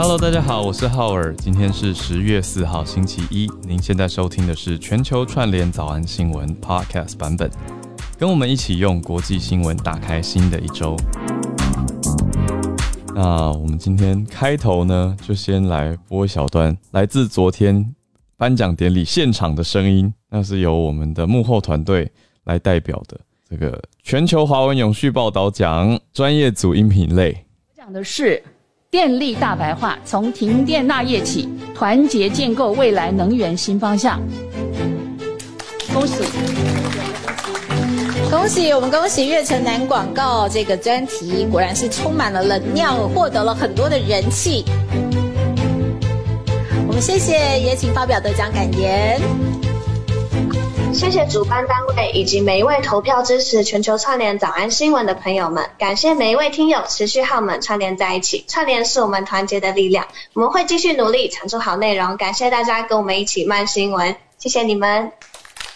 Hello，大家好，我是浩尔，今天是十月四号星期一。您现在收听的是全球串联早安新闻 Podcast 版本，跟我们一起用国际新闻打开新的一周。那我们今天开头呢，就先来播一小段来自昨天颁奖典礼现场的声音，那是由我们的幕后团队来代表的这个全球华文永续报道奖专业组音频类。讲的是电力大白话，从停电那夜起，团结建构未来能源新方向。恭喜！恭喜我们恭喜悦城南广告这个专题，果然是充满了能量，获得了很多的人气。我们谢谢，也请发表得奖感言。谢谢主办单位以及每一位投票支持全球串联早安新闻的朋友们，感谢每一位听友持续和我们串联在一起，串联是我们团结的力量，我们会继续努力产出好内容。感谢大家跟我们一起慢新闻，谢谢你们。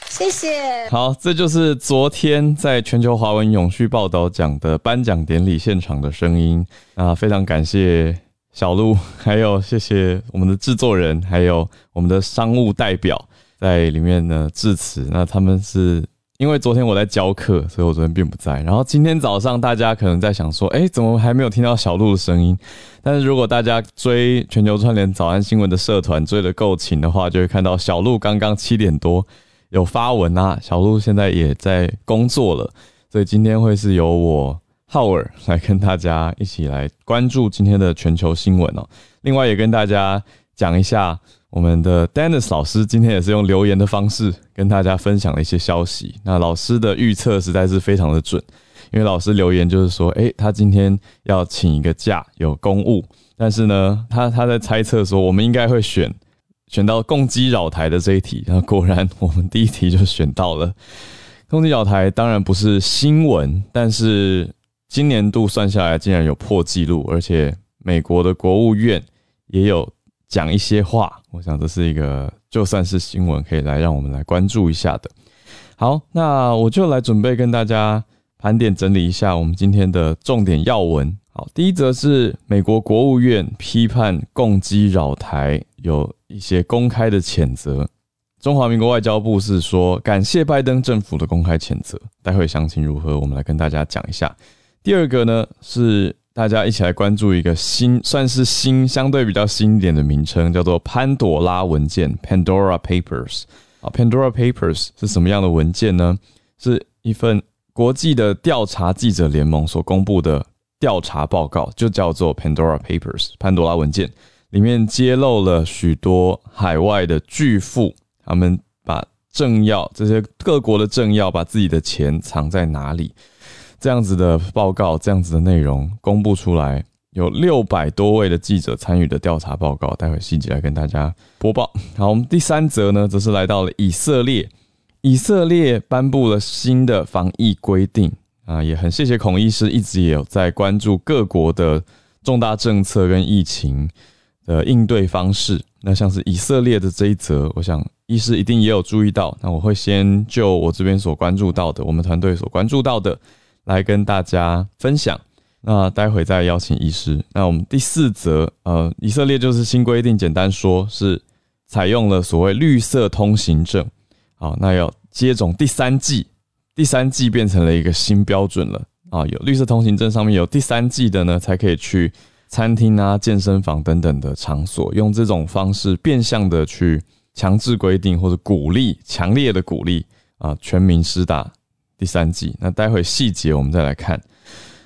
谢谢。好，这就是昨天在全球华文永续报道奖的颁奖典礼现场的声音啊，非常感谢小鹿，还有谢谢我们的制作人，还有我们的商务代表在里面呢致辞。那他们是因为昨天我在教课，所以我昨天并不在。然后今天早上大家可能在想说，哎，怎么还没有听到小鹿的声音？但是如果大家追全球串联早安新闻的社团追得够勤的话，就会看到小鹿刚刚七点多。有发文啊，小鹿现在也在工作了，所以今天会是由我浩尔来跟大家一起来关注今天的全球新闻哦。另外也跟大家讲一下，我们的 Dennis 老师今天也是用留言的方式跟大家分享了一些消息。那老师的预测实在是非常的准，因为老师留言就是说，诶，他今天要请一个假，有公务，但是呢，他他在猜测说，我们应该会选。选到共机扰台的这一题，那果然我们第一题就选到了。共机扰台当然不是新闻，但是今年度算下来竟然有破纪录，而且美国的国务院也有讲一些话。我想这是一个就算是新闻，可以来让我们来关注一下的。好，那我就来准备跟大家盘点整理一下我们今天的重点要闻。好，第一则是美国国务院批判共机扰台，有一些公开的谴责。中华民国外交部是说感谢拜登政府的公开谴责。待会详情如何，我们来跟大家讲一下。第二个呢，是大家一起来关注一个新，算是新，相对比较新一点的名称，叫做潘朵拉文件 （Pandora Papers）。啊，Pandora Papers 是什么样的文件呢？是一份国际的调查记者联盟所公布的。调查报告就叫做 Pandora Papers 潘多拉文件，里面揭露了许多海外的巨富，他们把政要这些各国的政要把自己的钱藏在哪里？这样子的报告，这样子的内容公布出来，有六百多位的记者参与的调查报告，待会细节来跟大家播报。好，我们第三则呢，则是来到了以色列，以色列颁布了新的防疫规定。啊，也很谢谢孔医师，一直也有在关注各国的重大政策跟疫情的应对方式。那像是以色列的这一则，我想医师一定也有注意到。那我会先就我这边所关注到的，我们团队所关注到的，来跟大家分享。那待会再邀请医师。那我们第四则，呃，以色列就是新规定，简单说是采用了所谓绿色通行证。好，那要接种第三季。第三季变成了一个新标准了啊！有绿色通行证上面有第三季的呢，才可以去餐厅啊、健身房等等的场所，用这种方式变相的去强制规定或者鼓励、强烈的鼓励啊，全民施打第三季。那待会细节我们再来看。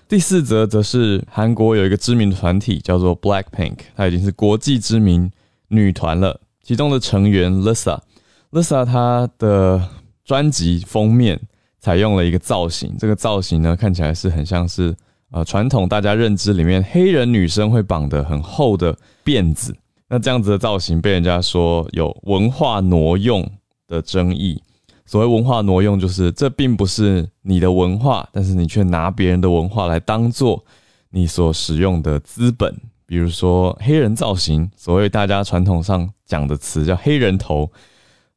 第四则则是韩国有一个知名的团体叫做 Black Pink，它已经是国际知名女团了。其中的成员 Lisa，Lisa 她的专辑封面。采用了一个造型，这个造型呢看起来是很像是呃传统大家认知里面黑人女生会绑的很厚的辫子。那这样子的造型被人家说有文化挪用的争议。所谓文化挪用，就是这并不是你的文化，但是你却拿别人的文化来当做你所使用的资本。比如说黑人造型，所谓大家传统上讲的词叫黑人头，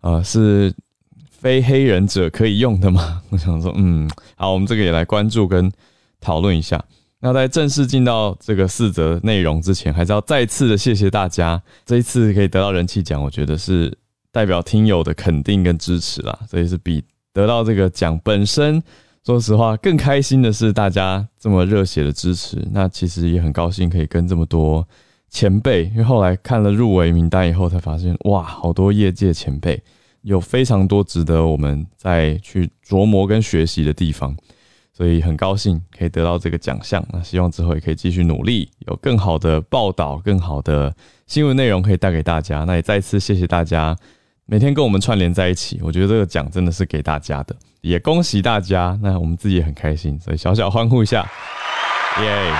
呃是。非黑人者可以用的吗？我想说，嗯，好，我们这个也来关注跟讨论一下。那在正式进到这个四则内容之前，还是要再次的谢谢大家。这一次可以得到人气奖，我觉得是代表听友的肯定跟支持啦，所以是比得到这个奖本身，说实话更开心的是大家这么热血的支持。那其实也很高兴可以跟这么多前辈，因为后来看了入围名单以后，才发现哇，好多业界前辈，有非常多值得我们再去琢磨跟学习的地方。所以很高兴可以得到这个奖项，那希望之后也可以继续努力，有更好的报道、更好的新闻内容可以带给大家。那也再次谢谢大家每天跟我们串联在一起，我觉得这个奖真的是给大家的，也恭喜大家。那我们自己也很开心，所以小小欢呼一下，耶！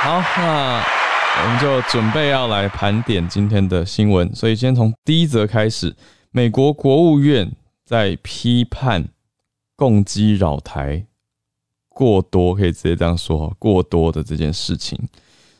好，那我们就准备要来盘点今天的新闻，所以先从第一则开始，美国国务院在批判共机扰台。过多可以直接这样说，过多的这件事情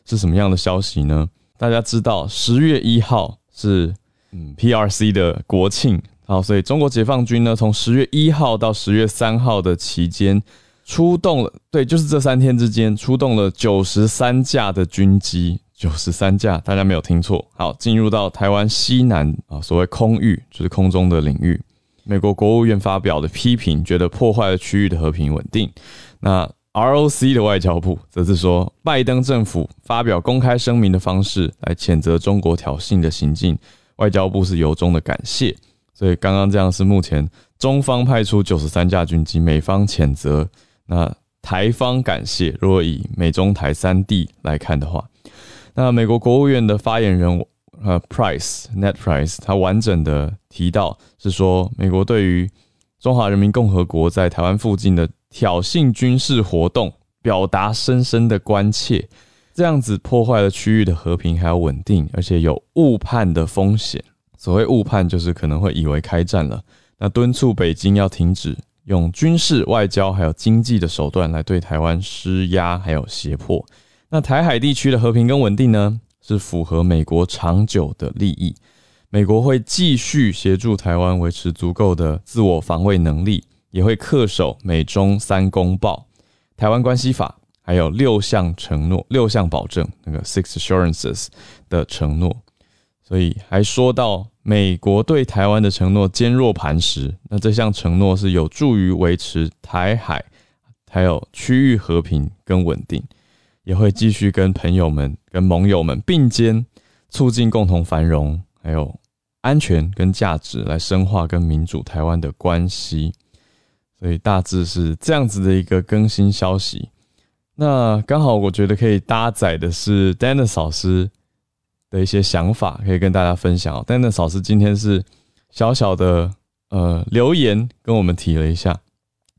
是什么样的消息呢？大家知道，十月一号是嗯 P R C 的国庆，好，所以中国解放军呢，从十月一号到十月三号的期间，出动了，对，就是这三天之间，出动了九十三架的军机，九十三架，大家没有听错，好，进入到台湾西南啊，所谓空域，就是空中的领域。美国国务院发表的批评，觉得破坏了区域的和平稳定。那 ROC 的外交部则是说，拜登政府发表公开声明的方式来谴责中国挑衅的行径，外交部是由衷的感谢。所以刚刚这样是目前中方派出九十三架军机，美方谴责，那台方感谢。如果以美中台三地来看的话，那美国国务院的发言人呃 Price Net Price 他完整的提到是说，美国对于中华人民共和国在台湾附近的挑衅军事活动，表达深深的关切。这样子破坏了区域的和平还有稳定，而且有误判的风险。所谓误判，就是可能会以为开战了。那敦促北京要停止用军事、外交还有经济的手段来对台湾施压还有胁迫。那台海地区的和平跟稳定呢，是符合美国长久的利益。美国会继续协助台湾维持足够的自我防卫能力。也会恪守美中三公报、台湾关系法，还有六项承诺、六项保证，那个 Six Assurances 的承诺。所以还说到美国对台湾的承诺坚若磐石，那这项承诺是有助于维持台海还有区域和平跟稳定，也会继续跟朋友们、跟盟友们并肩，促进共同繁荣，还有安全跟价值，来深化跟民主台湾的关系。所以大致是这样子的一个更新消息。那刚好我觉得可以搭载的是 Dennis 老师的一些想法，可以跟大家分享。哦 Dennis 老师今天是小小的呃留言跟我们提了一下。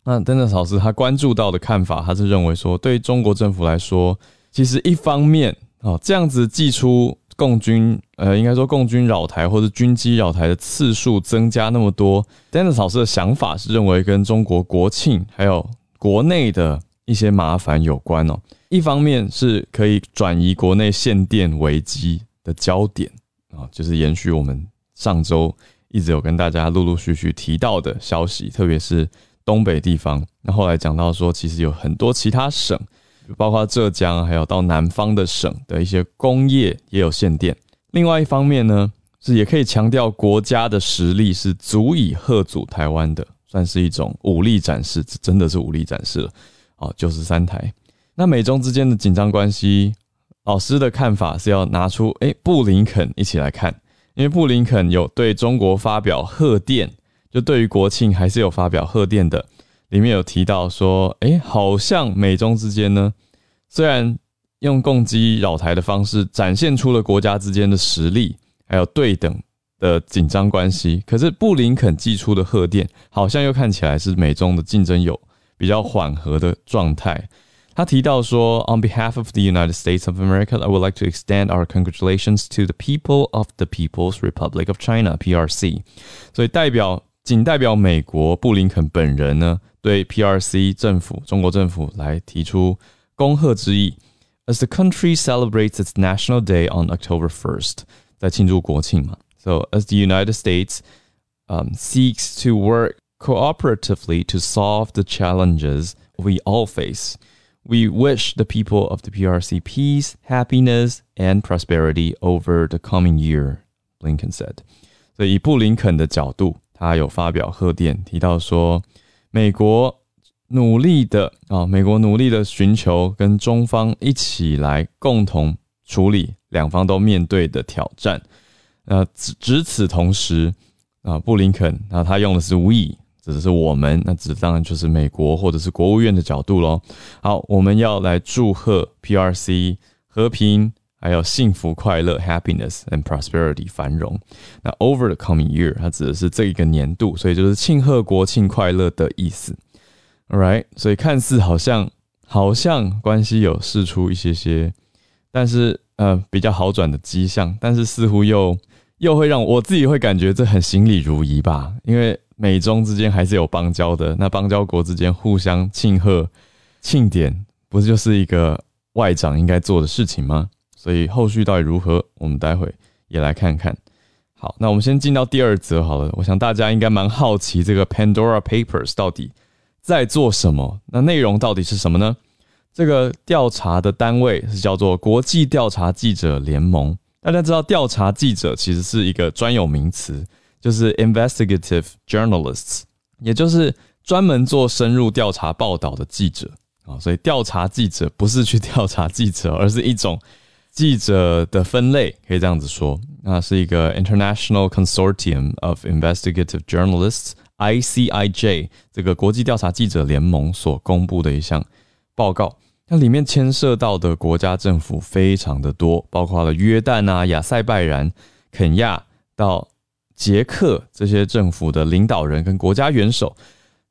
那 Dennis 老师他关注到的看法，他是认为说，对中国政府来说，其实一方面哦这样子寄出。共军，呃，应该说共军扰台或者军机扰台的次数增加那么多，Dennis 老师的想法是认为跟中国国庆还有国内的一些麻烦有关哦。一方面是可以转移国内限电危机的焦点啊，就是延续我们上周一直有跟大家陆陆续续提到的消息，特别是东北地方。那后来讲到说，其实有很多其他省。包括浙江，还有到南方的省的一些工业也有限电。另外一方面呢，是也可以强调国家的实力是足以吓阻台湾的，算是一种武力展示，真的是武力展示了。哦，九十三台。那美中之间的紧张关系，老师的看法是要拿出诶布林肯一起来看，因为布林肯有对中国发表贺电，就对于国庆还是有发表贺电的。里面有提到说，哎，好像美中之间呢，虽然用攻击扰台的方式展现出了国家之间的实力，还有对等的紧张关系，可是布林肯寄出的贺电，好像又看起来是美中的竞争友比较缓和的状态。他提到说，On behalf of the United States of America, I would like to extend our congratulations to the people of the People's Republic of China (PRC)。所以代表仅代表美国布林肯本人呢？对 PRC 政府、中国政府来提出恭贺之意。As the country celebrates its national day on October 1st，在庆祝国庆嘛。So as the United States um, seeks to work cooperatively to solve the challenges we all face, We wish the people of the PRC peace, happiness, and prosperity over the coming year. Blinken said. 所以以布林肯的角度，他有发表贺电，提到说，美国努力的啊，美国努力的寻求跟中方一起来共同处理两方都面对的挑战。那值此同时啊，布林肯那他用的是 we， 指的是我们，那指的当然就是美国或者是国务院的角度喽。好，我们要来祝贺 PRC 和平。还有幸福、快乐 （happiness and prosperity） 繁荣。那 over the coming year，它指的是这一个年度，所以就是庆贺国庆快乐的意思。All right，所以看似好像好像关系有试出一些些，但是呃比较好转的迹象，但是似乎又又会让我自己会感觉这很行礼如仪吧？因为美中之间还是有邦交的，那邦交国之间互相庆贺庆典，不就是一个外长应该做的事情吗？所以后续到底如何，我们待会也来看看。好，那我们先进到第二则好了。我想大家应该蛮好奇这个 Pandora Papers 到底在做什么，那内容到底是什么呢？这个调查的单位是叫做国际调查记者联盟。大家知道，调查记者其实是一个专有名词，就是 Investigative Journalists，也就是专门做深入调查报道的记者啊。所以调查记者不是去调查记者，而是一种。记者的分类可以这样子说，那是一个 International Consortium of Investigative Journalists（ICIJ） 这个国际调查记者联盟所公布的一项报告。那里面牵涉到的国家政府非常的多，包括了约旦啊、亚塞拜然、肯亚到捷克这些政府的领导人跟国家元首，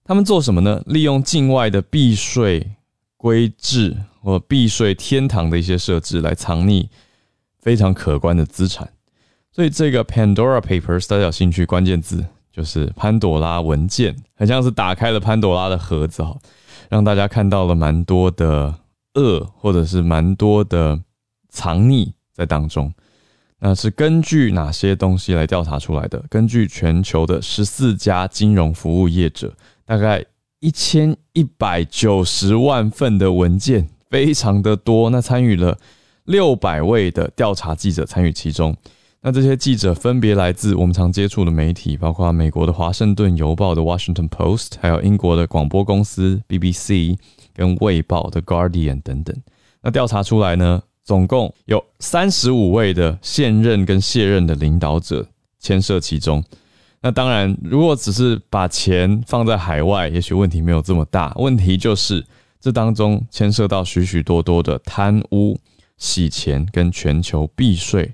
他们做什么呢？利用境外的避税规制。或避税天堂的一些设置来藏匿非常可观的资产，所以这个 Pandora Papers 大家有兴趣，关键字就是潘朵拉文件，很像是打开了潘朵拉的盒子哈，让大家看到了蛮多的恶，或者是蛮多的藏匿在当中。那是根据哪些东西来调查出来的？根据全球的十四家金融服务业者，大概一千一百九十万份的文件。非常的多，那参与了六百位的调查记者参与其中。那这些记者分别来自我们常接触的媒体，包括美国的《华盛顿邮报》的《Washington Post》，还有英国的广播公司 BBC 跟《卫报》的《Guardian》等等。那调查出来呢，总共有三十五位的现任跟卸任的领导者牵涉其中。那当然，如果只是把钱放在海外，也许问题没有这么大。问题就是。这当中牵涉到许许多多的贪污、洗钱跟全球避税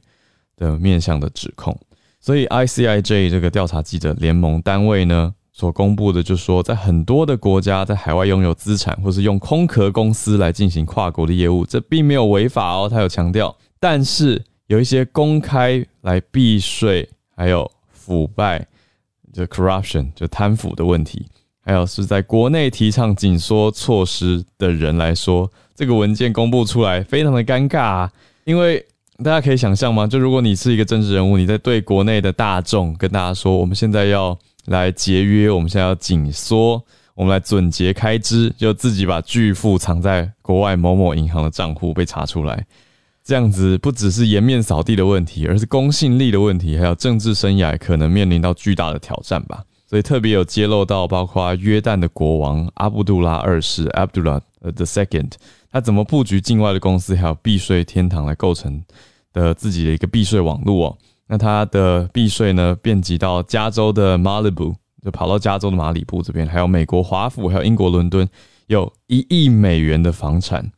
的面向的指控，所以 ICIJ 这个调查记者联盟单位呢，所公布的就说，在很多的国家在海外拥有资产，或是用空壳公司来进行跨国的业务，这并没有违法哦，他有强调，但是有一些公开来避税，还有腐败，就 corruption 就贪腐的问题。还有是在国内提倡紧缩措施的人来说，这个文件公布出来非常的尴尬啊！因为大家可以想象吗？就如果你是一个政治人物，你在对国内的大众跟大家说，我们现在要来节约，我们现在要紧缩，我们来总结开支，就自己把巨富藏在国外某某银行的账户被查出来，这样子不只是颜面扫地的问题，而是公信力的问题，还有政治生涯可能面临到巨大的挑战吧。所以特别有揭露到，包括约旦的国王阿卜杜拉二世 （Abdullah the Second），他怎么布局境外的公司，还有避税天堂来构成的自己的一个避税网络哦。那他的避税呢，遍及到加州的马里布，就跑到加州的马里布这边，还有美国华府，还有英国伦敦，有一亿美元的房产。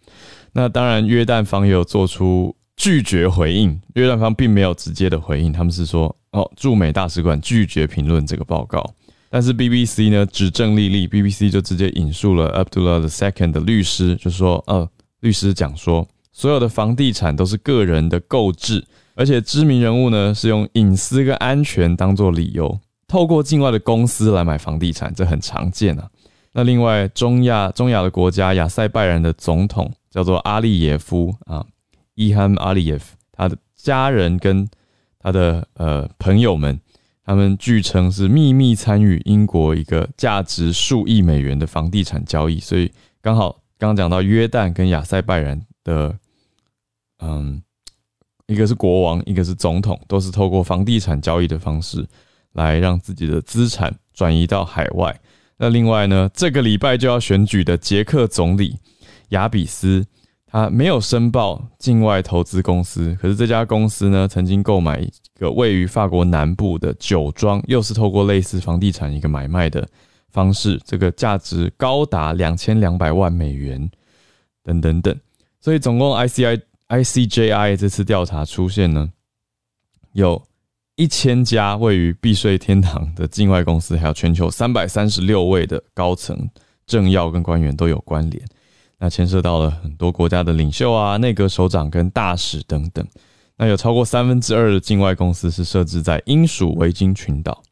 那当然，约旦方也有做出拒绝回应，约旦方并没有直接的回应，他们是说。哦，驻美大使馆拒绝评论这个报告，但是 BBC 呢指证莉莉，BBC 就直接引述了 Abdullah the Second 的律师，就说，呃，律师讲说，所有的房地产都是个人的购置，而且知名人物呢是用隐私跟安全当做理由，透过境外的公司来买房地产，这很常见啊。那另外，中亚中亚的国家亚塞拜然的总统叫做阿利耶夫啊，伊罕阿利耶夫，他的家人跟他的呃朋友们，他们据称是秘密参与英国一个价值数亿美元的房地产交易，所以刚好刚刚讲到约旦跟亚塞拜然的，嗯，一个是国王，一个是总统，都是透过房地产交易的方式来让自己的资产转移到海外。那另外呢，这个礼拜就要选举的捷克总理雅比斯，他没有申报境外投资公司，可是这家公司呢，曾经购买一个位于法国南部的酒庄，又是透过类似房地产一个买卖的方式，这个价值高达两千两百万美元，等等等。所以总共 ICI I C J I 这次调查出现呢，有。一千家位于避税天堂的境外公司，还有全球三百三十六位的高层政要跟官员都有关联，那牵涉到了很多国家的领袖啊、内阁首长跟大使等等。那有超过三分之二的境外公司是设置在英属维京群岛。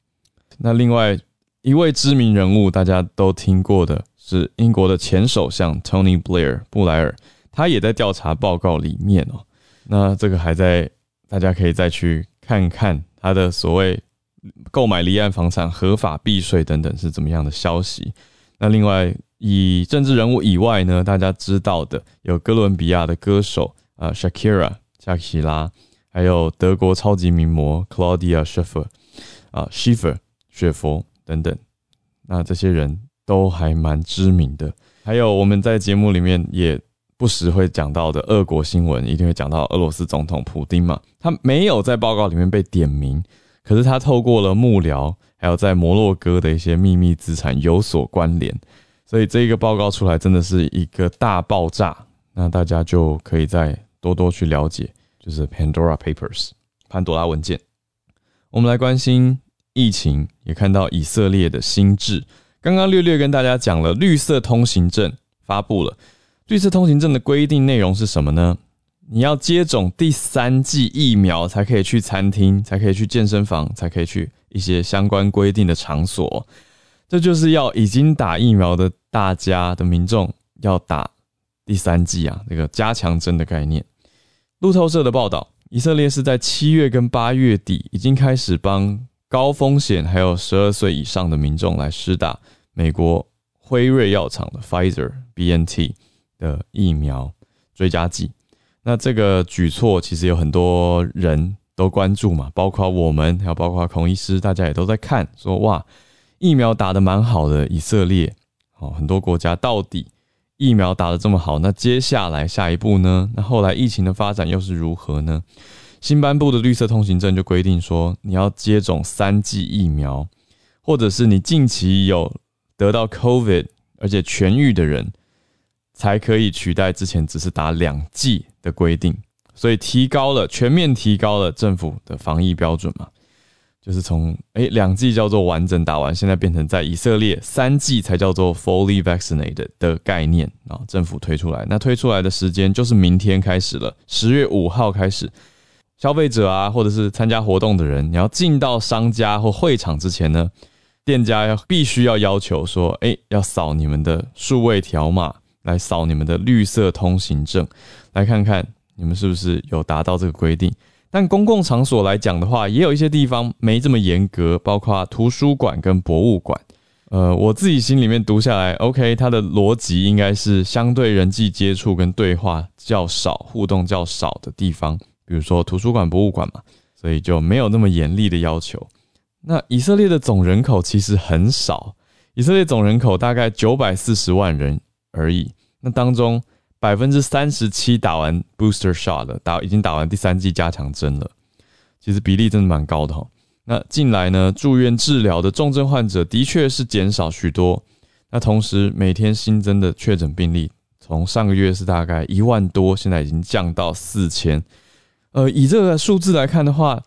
那另外一位知名人物，大家都听过的是英国的前首相 Tony Blair 布莱尔，他也在调查报告里面哦。那这个还在，大家可以再去看看。他的所谓购买离岸房产合法避税等等是怎么样的消息？那另外以政治人物以外呢，大家知道的有哥伦比亚的歌手啊，Shakira 夏奇拉，还有德国超级名模 Claudia Schiffer 啊，Schiffer 雪佛等等，那这些人都还蛮知名的。还有我们在节目里面也。不时会讲到的俄国新闻，一定会讲到俄罗斯总统普丁嘛？他没有在报告里面被点名，可是他透过了幕僚，还有在摩洛哥的一些秘密资产有所关联，所以这一个报告出来真的是一个大爆炸。那大家就可以再多多去了解，就是 Pandora Papers 潘多拉文件。我们来关心疫情，也看到以色列的新制，刚刚略略跟大家讲了绿色通行证发布了。绿色通行证的规定内容是什么呢？你要接种第三剂疫苗才可以去餐厅，才可以去健身房，才可以去一些相关规定的场所。这就是要已经打疫苗的大家的民众要打第三剂啊，这个加强针的概念。路透社的报道，以色列是在七月跟八月底已经开始帮高风险还有十二岁以上的民众来施打美国辉瑞药厂的 Pfizer BNT。的疫苗追加剂，那这个举措其实有很多人都关注嘛，包括我们，还有包括孔医师，大家也都在看，说哇，疫苗打得蛮好的，以色列，哦，很多国家到底疫苗打得这么好，那接下来下一步呢？那后来疫情的发展又是如何呢？新颁布的绿色通行证就规定说，你要接种三剂疫苗，或者是你近期有得到 COVID 而且痊愈的人。才可以取代之前只是打两剂的规定，所以提高了全面提高了政府的防疫标准嘛，就是从诶两剂叫做完整打完，现在变成在以色列三剂才叫做 fully vaccinated 的概念啊，政府推出来，那推出来的时间就是明天开始了，十月五号开始，消费者啊或者是参加活动的人，你要进到商家或会场之前呢，店家要必须要要求说，诶要扫你们的数位条码。来扫你们的绿色通行证，来看看你们是不是有达到这个规定。但公共场所来讲的话，也有一些地方没这么严格，包括图书馆跟博物馆。呃，我自己心里面读下来，OK，它的逻辑应该是相对人际接触跟对话较少、互动较少的地方，比如说图书馆、博物馆嘛，所以就没有那么严厉的要求。那以色列的总人口其实很少，以色列总人口大概九百四十万人而已。那当中百分之三十七打完 booster shot 了，打已经打完第三剂加强针了，其实比例真的蛮高的哈。那近来呢，住院治疗的重症患者的确是减少许多。那同时每天新增的确诊病例，从上个月是大概一万多，现在已经降到四千。呃，以这个数字来看的话，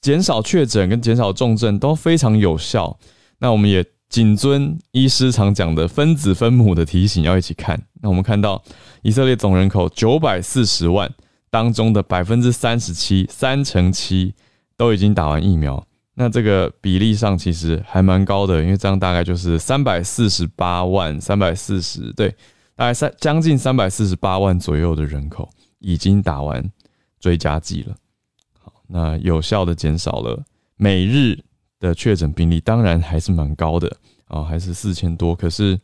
减少确诊跟减少重症都非常有效。那我们也。谨遵医师常讲的分子分母的提醒，要一起看。那我们看到以色列总人口九百四十万当中的百分之三十七，三乘七都已经打完疫苗。那这个比例上其实还蛮高的，因为这样大概就是三百四十八万，三百四十对，大概三将近三百四十八万左右的人口已经打完追加剂了。好，那有效的减少了每日。的确诊病例当然还是蛮高的啊，还是四千多。可是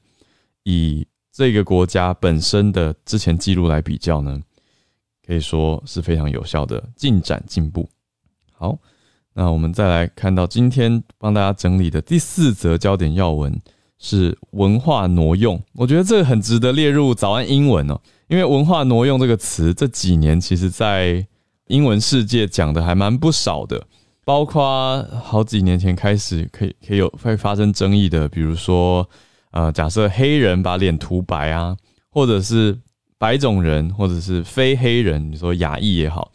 以这个国家本身的之前记录来比较呢，可以说是非常有效的进展进步。好，那我们再来看到今天帮大家整理的第四则焦点要闻是文化挪用。我觉得这个很值得列入早安英文哦，因为文化挪用这个词这几年其实在英文世界讲的还蛮不少的。包括好几年前开始，可以可以有会发生争议的，比如说，呃，假设黑人把脸涂白啊，或者是白种人，或者是非黑人，你说亚裔也好，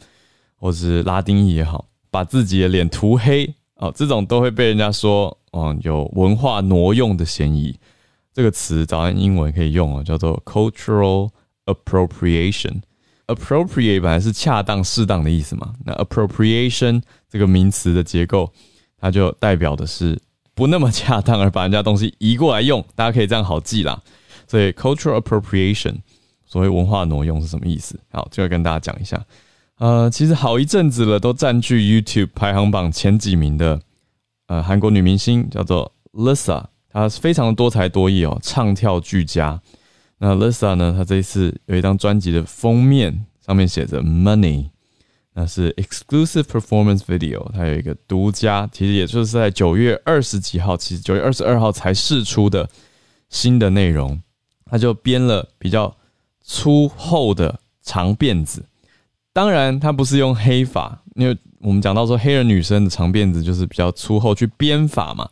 或者是拉丁裔也好，把自己的脸涂黑哦，这种都会被人家说，哦，有文化挪用的嫌疑。这个词早安英文可以用哦，叫做 cultural appropriation。Appropriate 本来是恰当、适当的意思嘛，那 appropriation 这个名词的结构，它就代表的是不那么恰当，而把人家东西移过来用，大家可以这样好记啦。所以 cultural appropriation，所谓文化挪用是什么意思？好，就要跟大家讲一下。呃，其实好一阵子了，都占据 YouTube 排行榜前几名的，呃，韩国女明星叫做 Lisa，她非常的多才多艺哦，唱跳俱佳。那 Lisa 呢？她这一次有一张专辑的封面，上面写着 Money，那是 Exclusive Performance Video，它有一个独家，其实也就是在九月二十几号，其实九月二十二号才试出的新的内容，他就编了比较粗厚的长辫子，当然他不是用黑发，因为我们讲到说黑人女生的长辫子就是比较粗厚去编发嘛，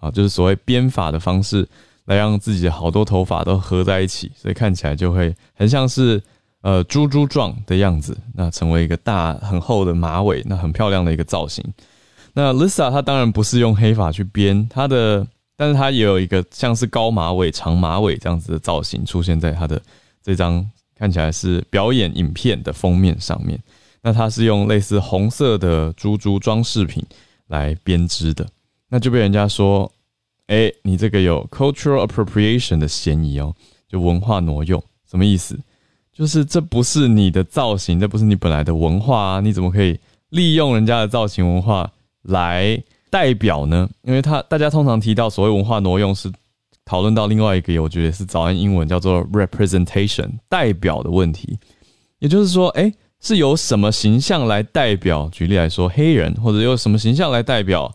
啊，就是所谓编发的方式。来让自己好多头发都合在一起，所以看起来就会很像是呃猪猪状的样子。那成为一个大很厚的马尾，那很漂亮的一个造型。那 Lisa 她当然不是用黑发去编她的，但是她也有一个像是高马尾、长马尾这样子的造型出现在她的这张看起来是表演影片的封面上面。那她是用类似红色的猪猪装饰品来编织的，那就被人家说。哎，你这个有 cultural appropriation 的嫌疑哦，就文化挪用，什么意思？就是这不是你的造型，这不是你本来的文化啊，你怎么可以利用人家的造型文化来代表呢？因为他大家通常提到所谓文化挪用，是讨论到另外一个，我觉得是早安英文叫做 representation 代表的问题，也就是说，哎，是由什么形象来代表？举例来说，黑人，或者用什么形象来代表？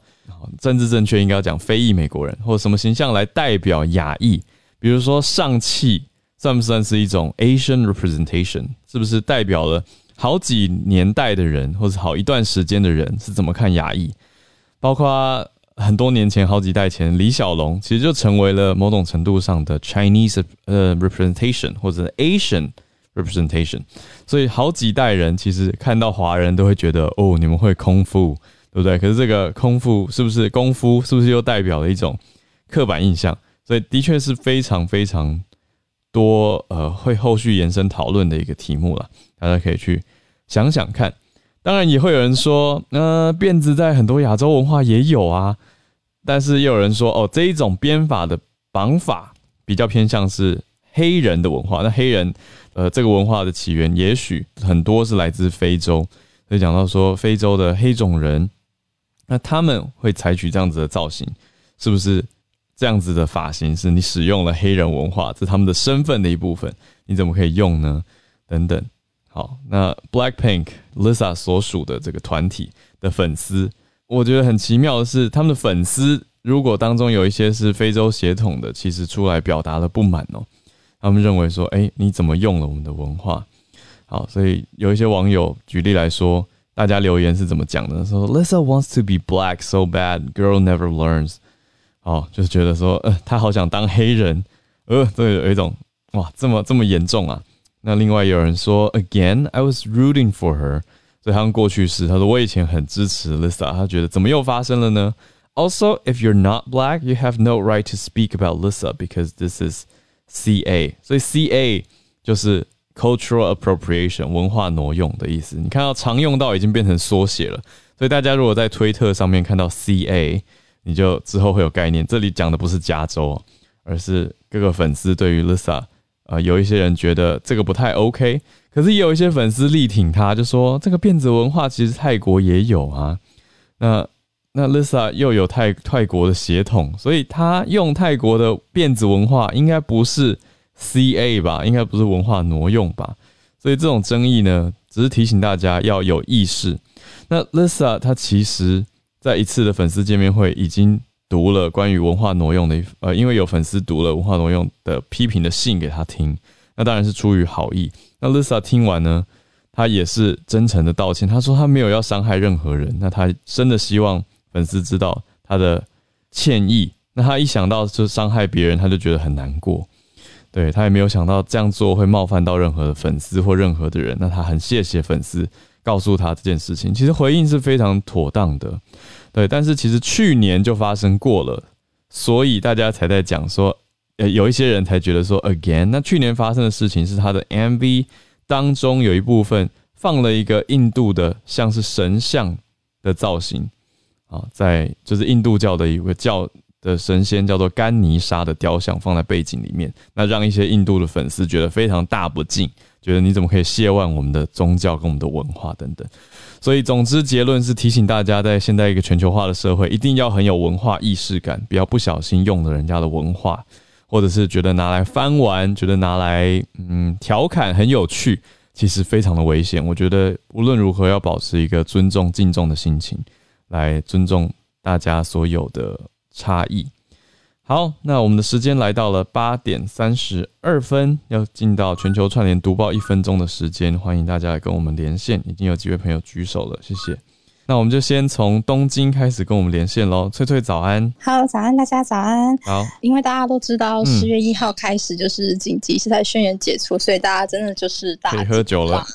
政治正确应该要讲非裔美国人，或者什么形象来代表亚裔？比如说上汽算不算是一种 Asian representation？是不是代表了好几年代的人，或者好一段时间的人是怎么看亚裔？包括很多年前、好几代前，李小龙其实就成为了某种程度上的 Chinese 呃 representation 或者 Asian representation。所以好几代人其实看到华人都会觉得哦，你们会空腹。对不对？可是这个空腹是不是功夫？是不是又代表了一种刻板印象？所以的确是非常非常多呃，会后续延伸讨论的一个题目了。大家可以去想想看。当然也会有人说，呃，辫子在很多亚洲文化也有啊。但是又有人说，哦，这一种编法的绑法比较偏向是黑人的文化。那黑人呃，这个文化的起源也许很多是来自非洲。所以讲到说，非洲的黑种人。那他们会采取这样子的造型，是不是这样子的发型是你使用了黑人文化，这是他们的身份的一部分？你怎么可以用呢？等等。好，那 Blackpink Lisa 所属的这个团体的粉丝，我觉得很奇妙的是，他们的粉丝如果当中有一些是非洲血统的，其实出来表达了不满哦。他们认为说，哎，你怎么用了我们的文化？好，所以有一些网友举例来说。大家留言是怎么讲的？说 Lisa wants to be black so bad, girl never learns。哦，就是觉得说，呃，他好想当黑人，呃，对，有一种哇，这么这么严重啊。那另外有人说，Again, I was rooting for her。所以他用过去式，他说我以前很支持 Lisa，他觉得怎么又发生了呢？Also, if you're not black, you have no right to speak about Lisa because this is CA。所以 CA 就是。 Cultural appropriation 文化挪用的意思，你看到常用到已经变成缩写了，所以大家如果在推特上面看到 CA，你就之后会有概念。这里讲的不是加州，而是各个粉丝对于 Lisa，呃，有一些人觉得这个不太 OK，可是也有一些粉丝力挺他，就说这个辫子文化其实泰国也有啊。那那 Lisa 又有泰泰国的血统，所以他用泰国的辫子文化应该不是。CA 吧，应该不是文化挪用吧？所以这种争议呢，只是提醒大家要有意识。那 Lisa 她其实在一次的粉丝见面会已经读了关于文化挪用的，呃，因为有粉丝读了文化挪用的批评的信给他听，那当然是出于好意。那 Lisa 听完呢，她也是真诚的道歉，她说她没有要伤害任何人，那她真的希望粉丝知道她的歉意。那她一想到就伤害别人，她就觉得很难过。对他也没有想到这样做会冒犯到任何的粉丝或任何的人，那他很谢谢粉丝。告诉他这件事情，其实回应是非常妥当的，对。但是其实去年就发生过了，所以大家才在讲说，呃，有一些人才觉得说，again。那去年发生的事情是他的 MV 当中有一部分放了一个印度的像是神像的造型啊，在就是印度教的一个教的神仙叫做甘尼沙的雕像放在背景里面，那让一些印度的粉丝觉得非常大不敬。觉得你怎么可以亵玩我们的宗教跟我们的文化等等，所以总之结论是提醒大家，在现在一个全球化的社会，一定要很有文化意识感，不要不小心用了人家的文化，或者是觉得拿来翻玩，觉得拿来嗯调侃很有趣，其实非常的危险。我觉得无论如何要保持一个尊重、敬重的心情，来尊重大家所有的差异。好，那我们的时间来到了八点三十二分，要进到全球串联读报一分钟的时间，欢迎大家来跟我们连线，已经有几位朋友举手了，谢谢。那我们就先从东京开始跟我们连线喽，翠翠早安，好，早安，大家早安。好，因为大家都知道十月一号开始就是紧急事态宣言解除，所以大家真的就是大喝酒了，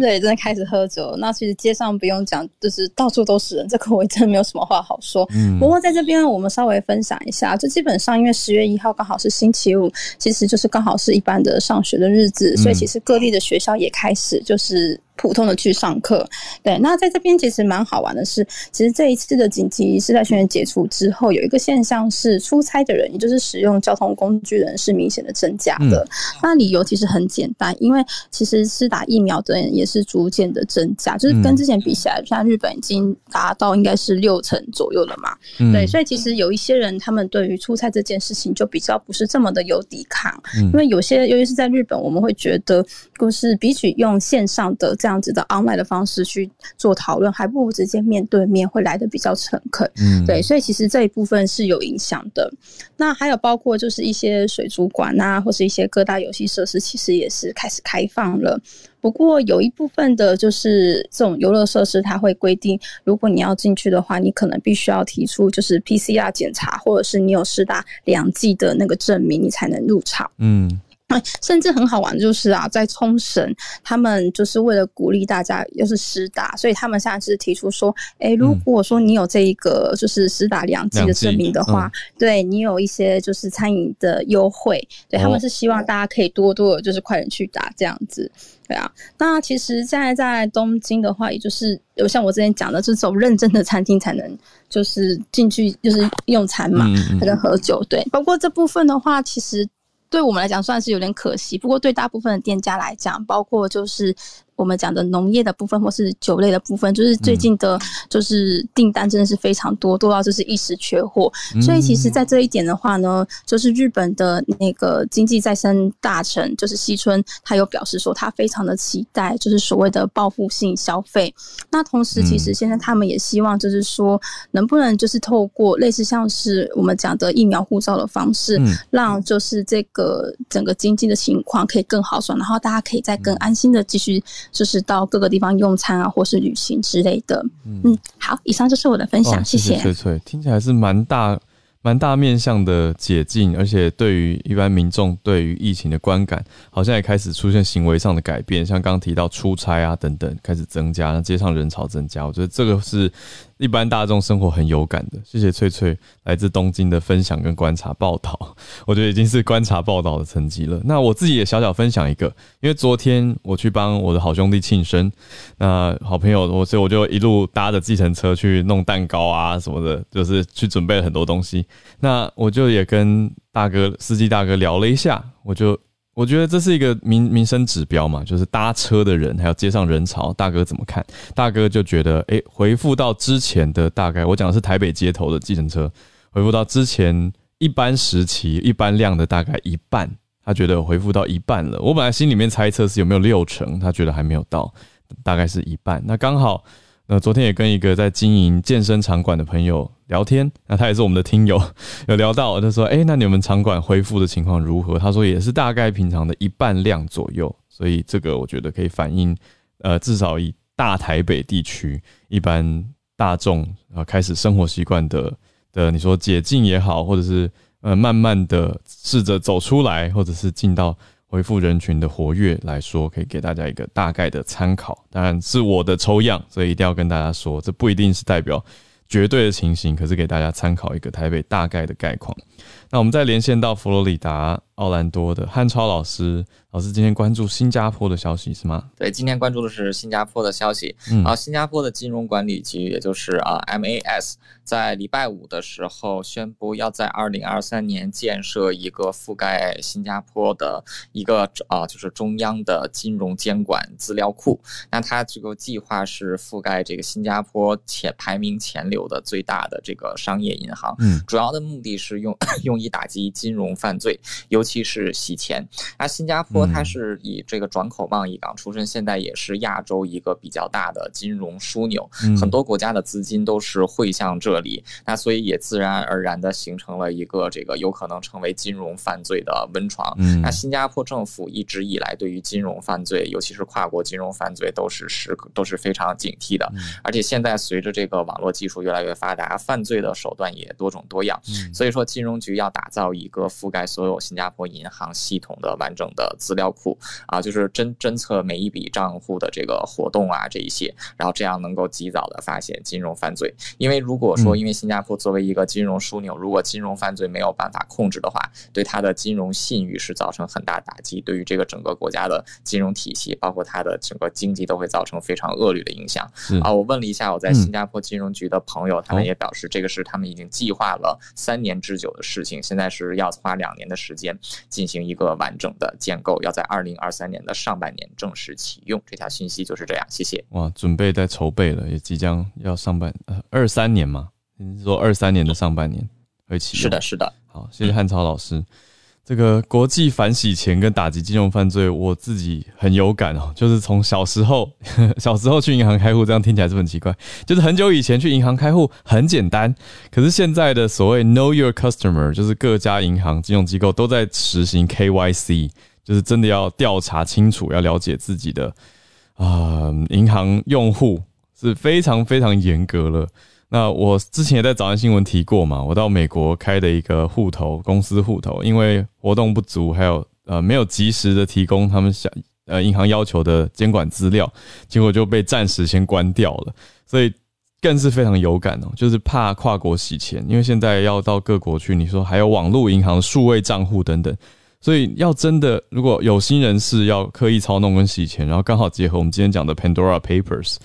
对，真的开始喝酒。那其实街上不用讲，就是到处都是人，这个我真的没有什么话好说。嗯，不过在这边我们稍微分享一下，就基本上因为十月一号刚好是星期五，其实就是刚好是一般的上学的日子，所以其实各地的学校也开始就是。普通的去上课，对。那在这边其实蛮好玩的是，其实这一次的紧急是在宣言解除之后，有一个现象是出差的人，也就是使用交通工具人是明显的增加的。那理由其实很简单，因为其实是打疫苗的人也是逐渐的增加，就是跟之前比起来，像日本已经达到应该是六成左右了嘛。对，所以其实有一些人他们对于出差这件事情就比较不是这么的有抵抗，因为有些尤其是在日本，我们会觉得就是比起用线上的这样。这样子的 online 的方式去做讨论，还不如直接面对面会来的比较诚恳。嗯，对，所以其实这一部分是有影响的。那还有包括就是一些水族馆啊，或是一些各大游戏设施，其实也是开始开放了。不过有一部分的就是这种游乐设施，它会规定，如果你要进去的话，你可能必须要提出就是 PCR 检查，或者是你有施打两剂的那个证明，你才能入场。嗯。哎，甚至很好玩的就是啊，在冲绳，他们就是为了鼓励大家又是实打，所以他们现在是提出说，哎，如果说你有这一个就是实打两剂的证明的话，对你有一些就是餐饮的优惠，对他们是希望大家可以多多的就是快点去打这样子，对啊。那其实现在在东京的话，也就是有像我之前讲的，这种认真的餐厅才能就是进去就是用餐嘛，才能喝酒。对，包括这部分的话，其实。对我们来讲算是有点可惜，不过对大部分的店家来讲，包括就是。我们讲的农业的部分或是酒类的部分，就是最近的，就是订单真的是非常多，多到就是一时缺货。所以其实，在这一点的话呢，就是日本的那个经济再生大臣，就是西村，他有表示说，他非常的期待，就是所谓的报复性消费。那同时，其实现在他们也希望，就是说，能不能就是透过类似像是我们讲的疫苗护照的方式，让就是这个整个经济的情况可以更好转，然后大家可以再更安心的继续。就是到各个地方用餐啊，或是旅行之类的。嗯，好，以上就是我的分享，谢谢。翠翠，听起来是蛮大、蛮大面向的解禁，而且对于一般民众对于疫情的观感，好像也开始出现行为上的改变，像刚刚提到出差啊等等开始增加，那街上人潮增加，我觉得这个是。一般大众生活很有感的，谢谢翠翠来自东京的分享跟观察报道，我觉得已经是观察报道的层级了。那我自己也小小分享一个，因为昨天我去帮我的好兄弟庆生，那好朋友我所以我就一路搭着计程车去弄蛋糕啊什么的，就是去准备了很多东西。那我就也跟大哥司机大哥聊了一下，我就。我觉得这是一个民民生指标嘛，就是搭车的人还有街上人潮，大哥怎么看？大哥就觉得，哎，回复到之前的大概，我讲的是台北街头的计程车，回复到之前一般时期一般量的大概一半。他觉得回复到一半了。我本来心里面猜测是有没有六成，他觉得还没有到，大概是一半。那刚好，那昨天也跟一个在经营健身场馆的朋友聊天，那他也是我们的听友，有聊到，他说：“哎，那你们场馆恢复的情况如何？”他说也是大概平常的一半量左右。所以这个我觉得可以反映，呃，至少以大台北地区一般大众啊开始生活习惯的的，你说解禁也好，或者是。呃，慢慢的试着走出来，或者是进到回复人群的活跃来说，可以给大家一个大概的参考。当然是我的抽样，所以一定要跟大家说，这不一定是代表绝对的情形，可是给大家参考一个台北大概的概况。那我们再连线到佛罗里达奥兰多的汉超老师，老师今天关注新加坡的消息是吗？对，今天关注的是新加坡的消息。嗯，啊，新加坡的金融管理局，也就是啊 MAS，在礼拜五的时候宣布，要在二零二三年建设一个覆盖新加坡的一个啊，就是中央的金融监管资料库。那它这个计划是覆盖这个新加坡前排名前六的最大的这个商业银行。嗯，主要的目的是用 用。以打击金融犯罪，尤其是洗钱。那新加坡它是以这个转口贸易港出身，现在也是亚洲一个比较大的金融枢纽，很多国家的资金都是汇向这里。那所以也自然而然的形成了一个这个有可能成为金融犯罪的温床。那新加坡政府一直以来对于金融犯罪，尤其是跨国金融犯罪，都是时刻都是非常警惕的。而且现在随着这个网络技术越来越发达，犯罪的手段也多种多样。所以说，金融局要。打造一个覆盖所有新加坡银行系统的完整的资料库啊，就是侦侦测每一笔账户的这个活动啊，这一些，然后这样能够及早的发现金融犯罪。因为如果说，因为新加坡作为一个金融枢纽，如果金融犯罪没有办法控制的话，对它的金融信誉是造成很大打击，对于这个整个国家的金融体系，包括它的整个经济都会造成非常恶劣的影响。啊，我问了一下我在新加坡金融局的朋友，他们也表示，这个是他们已经计划了三年之久的事情。现在是要花两年的时间进行一个完整的建构，要在二零二三年的上半年正式启用。这条信息就是这样，谢谢。哇，准备在筹备了，也即将要上半呃二三年嘛？你是说二三年的上半年会启用？是的，是的。好，谢谢汉超老师。这个国际反洗钱跟打击金融犯罪，我自己很有感哦。就是从小时候，小时候去银行开户，这样听起来是很奇怪。就是很久以前去银行开户很简单，可是现在的所谓 Know Your Customer，就是各家银行金融机构都在实行 KYC，就是真的要调查清楚，要了解自己的啊银行用户是非常非常严格了。那我之前也在早安新闻提过嘛，我到美国开的一个户头，公司户头，因为活动不足，还有呃没有及时的提供他们想呃银行要求的监管资料，结果就被暂时先关掉了，所以更是非常有感哦，就是怕跨国洗钱，因为现在要到各国去，你说还有网络银行数位账户等等，所以要真的如果有心人士要刻意操弄跟洗钱，然后刚好结合我们今天讲的 Pandora Papers。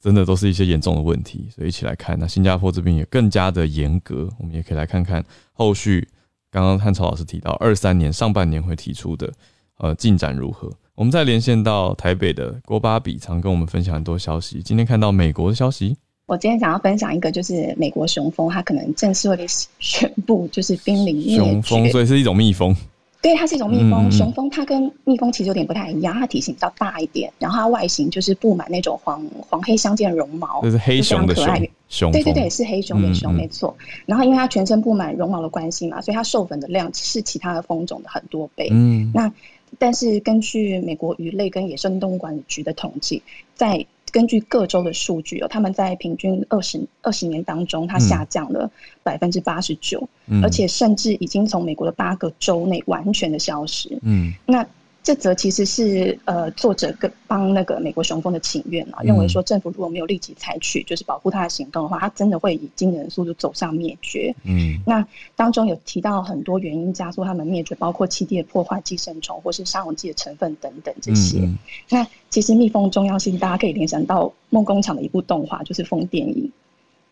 真的都是一些严重的问题，所以一起来看。那新加坡这边也更加的严格，我们也可以来看看后续。刚刚汉超老师提到，二三年上半年会提出的呃进展如何？我们再连线到台北的郭巴比，常跟我们分享很多消息。今天看到美国的消息，我今天想要分享一个，就是美国雄蜂，它可能正式会宣布就是濒临灭绝，雄蜂所以是一种蜜蜂。对，它是一种蜜蜂。雄蜂它跟蜜蜂其实有点不太一样，它体型比较大一点，然后它外形就是布满那种黄黄黑相间的绒毛，就是黑熊的熊。对对对，是黑熊的熊，没错。然后因为它全身布满绒毛的关系嘛，所以它授粉的量是其他的蜂种的很多倍。嗯，那但是根据美国鱼类跟野生动物管理局的统计，在根据各州的数据哦，他们在平均二十二十年当中，它下降了百分之八十九，而且甚至已经从美国的八个州内完全的消失。嗯，那。这则其实是呃作者跟帮那个美国雄蜂的请愿啊，认为说政府如果没有立即采取就是保护它的行动的话，它真的会以惊人的速度走向灭绝。嗯，那当中有提到很多原因加速它们灭绝，包括气体的破坏、寄生虫或是杀虫剂的成分等等这些。那其实蜜蜂重要性，大家可以联想到梦工厂的一部动画，就是蜂电影。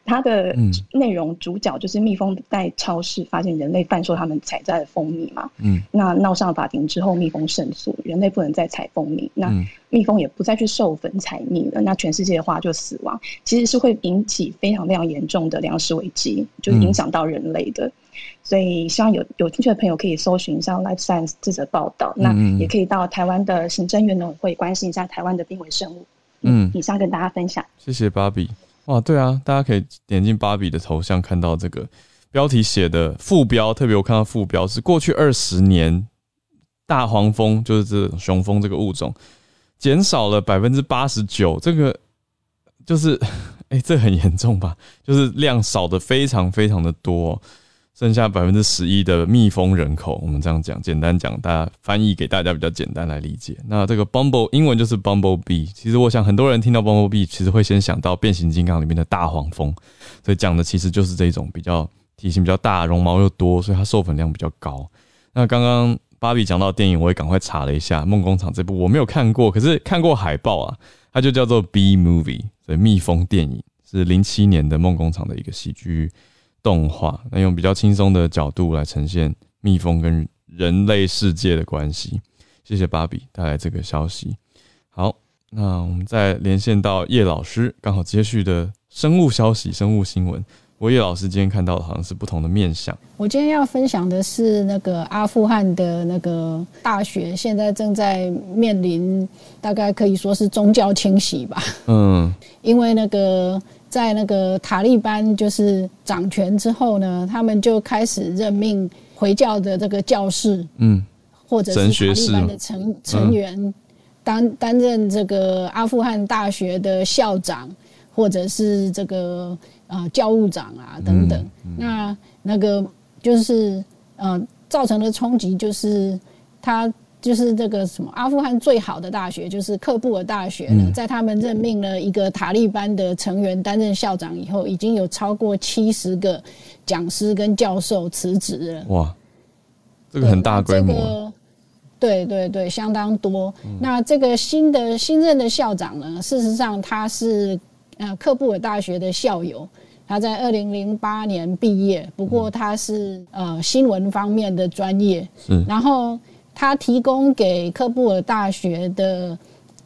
它的内容主角就是蜜蜂在超市发现人类贩售他们采摘的蜂蜜嘛，嗯，那闹上法庭之后，蜜蜂胜诉，人类不能再采蜂蜜，那蜜蜂也不再去授粉采蜜了，那全世界的话就死亡，其实是会引起非常非常严重的粮食危机，就是影响到人类的。所以希望有有兴趣的朋友可以搜寻一下《Life Science》这则报道，那也可以到台湾的行政院农会关心一下台湾的濒危生物。嗯，以上跟大家分享。谢谢芭比。哇，对啊，大家可以点进芭比的头像，看到这个标题写的副标，特别我看到副标是过去二十年大黄蜂，就是这雄蜂这个物种减少了百分之八十九，这个就是，哎，这很严重吧？就是量少的非常非常的多。剩下百分之十一的蜜蜂人口，我们这样讲，简单讲，大家翻译给大家比较简单来理解。那这个 bumble 英文就是 bumblebee，其实我想很多人听到 bumblebee，其实会先想到变形金刚里面的大黄蜂，所以讲的其实就是这种比较体型比较大、绒毛又多，所以它授粉量比较高。那刚刚芭比讲到电影，我也赶快查了一下《梦工厂》这部，我没有看过，可是看过海报啊，它就叫做 B Movie，所以蜜蜂电影是零七年的《梦工厂》的一个喜剧。动画，那用比较轻松的角度来呈现蜜蜂跟人类世界的关系。谢谢芭比带来这个消息。好，那我们再连线到叶老师，刚好接续的生物消息、生物新闻。我叶老师今天看到的好像是不同的面相。我今天要分享的是那个阿富汗的那个大学，现在正在面临大概可以说是宗教清洗吧。嗯，因为那个。在那个塔利班就是掌权之后呢，他们就开始任命回教的这个教士，嗯，或者是塔利班的成成员，担担任这个阿富汗大学的校长，或者是这个呃教务长啊等等。那那个就是呃造成的冲击就是他。就是这个什么阿富汗最好的大学，就是克布尔大学呢，在他们任命了一个塔利班的成员担任校长以后，已经有超过七十个讲师跟教授辞职了。哇，这个很大规模。对对对，相当多。那这个新的新任的校长呢，事实上他是呃克布尔大学的校友，他在二零零八年毕业，不过他是呃新闻方面的专业，然后。他提供给科布尔大学的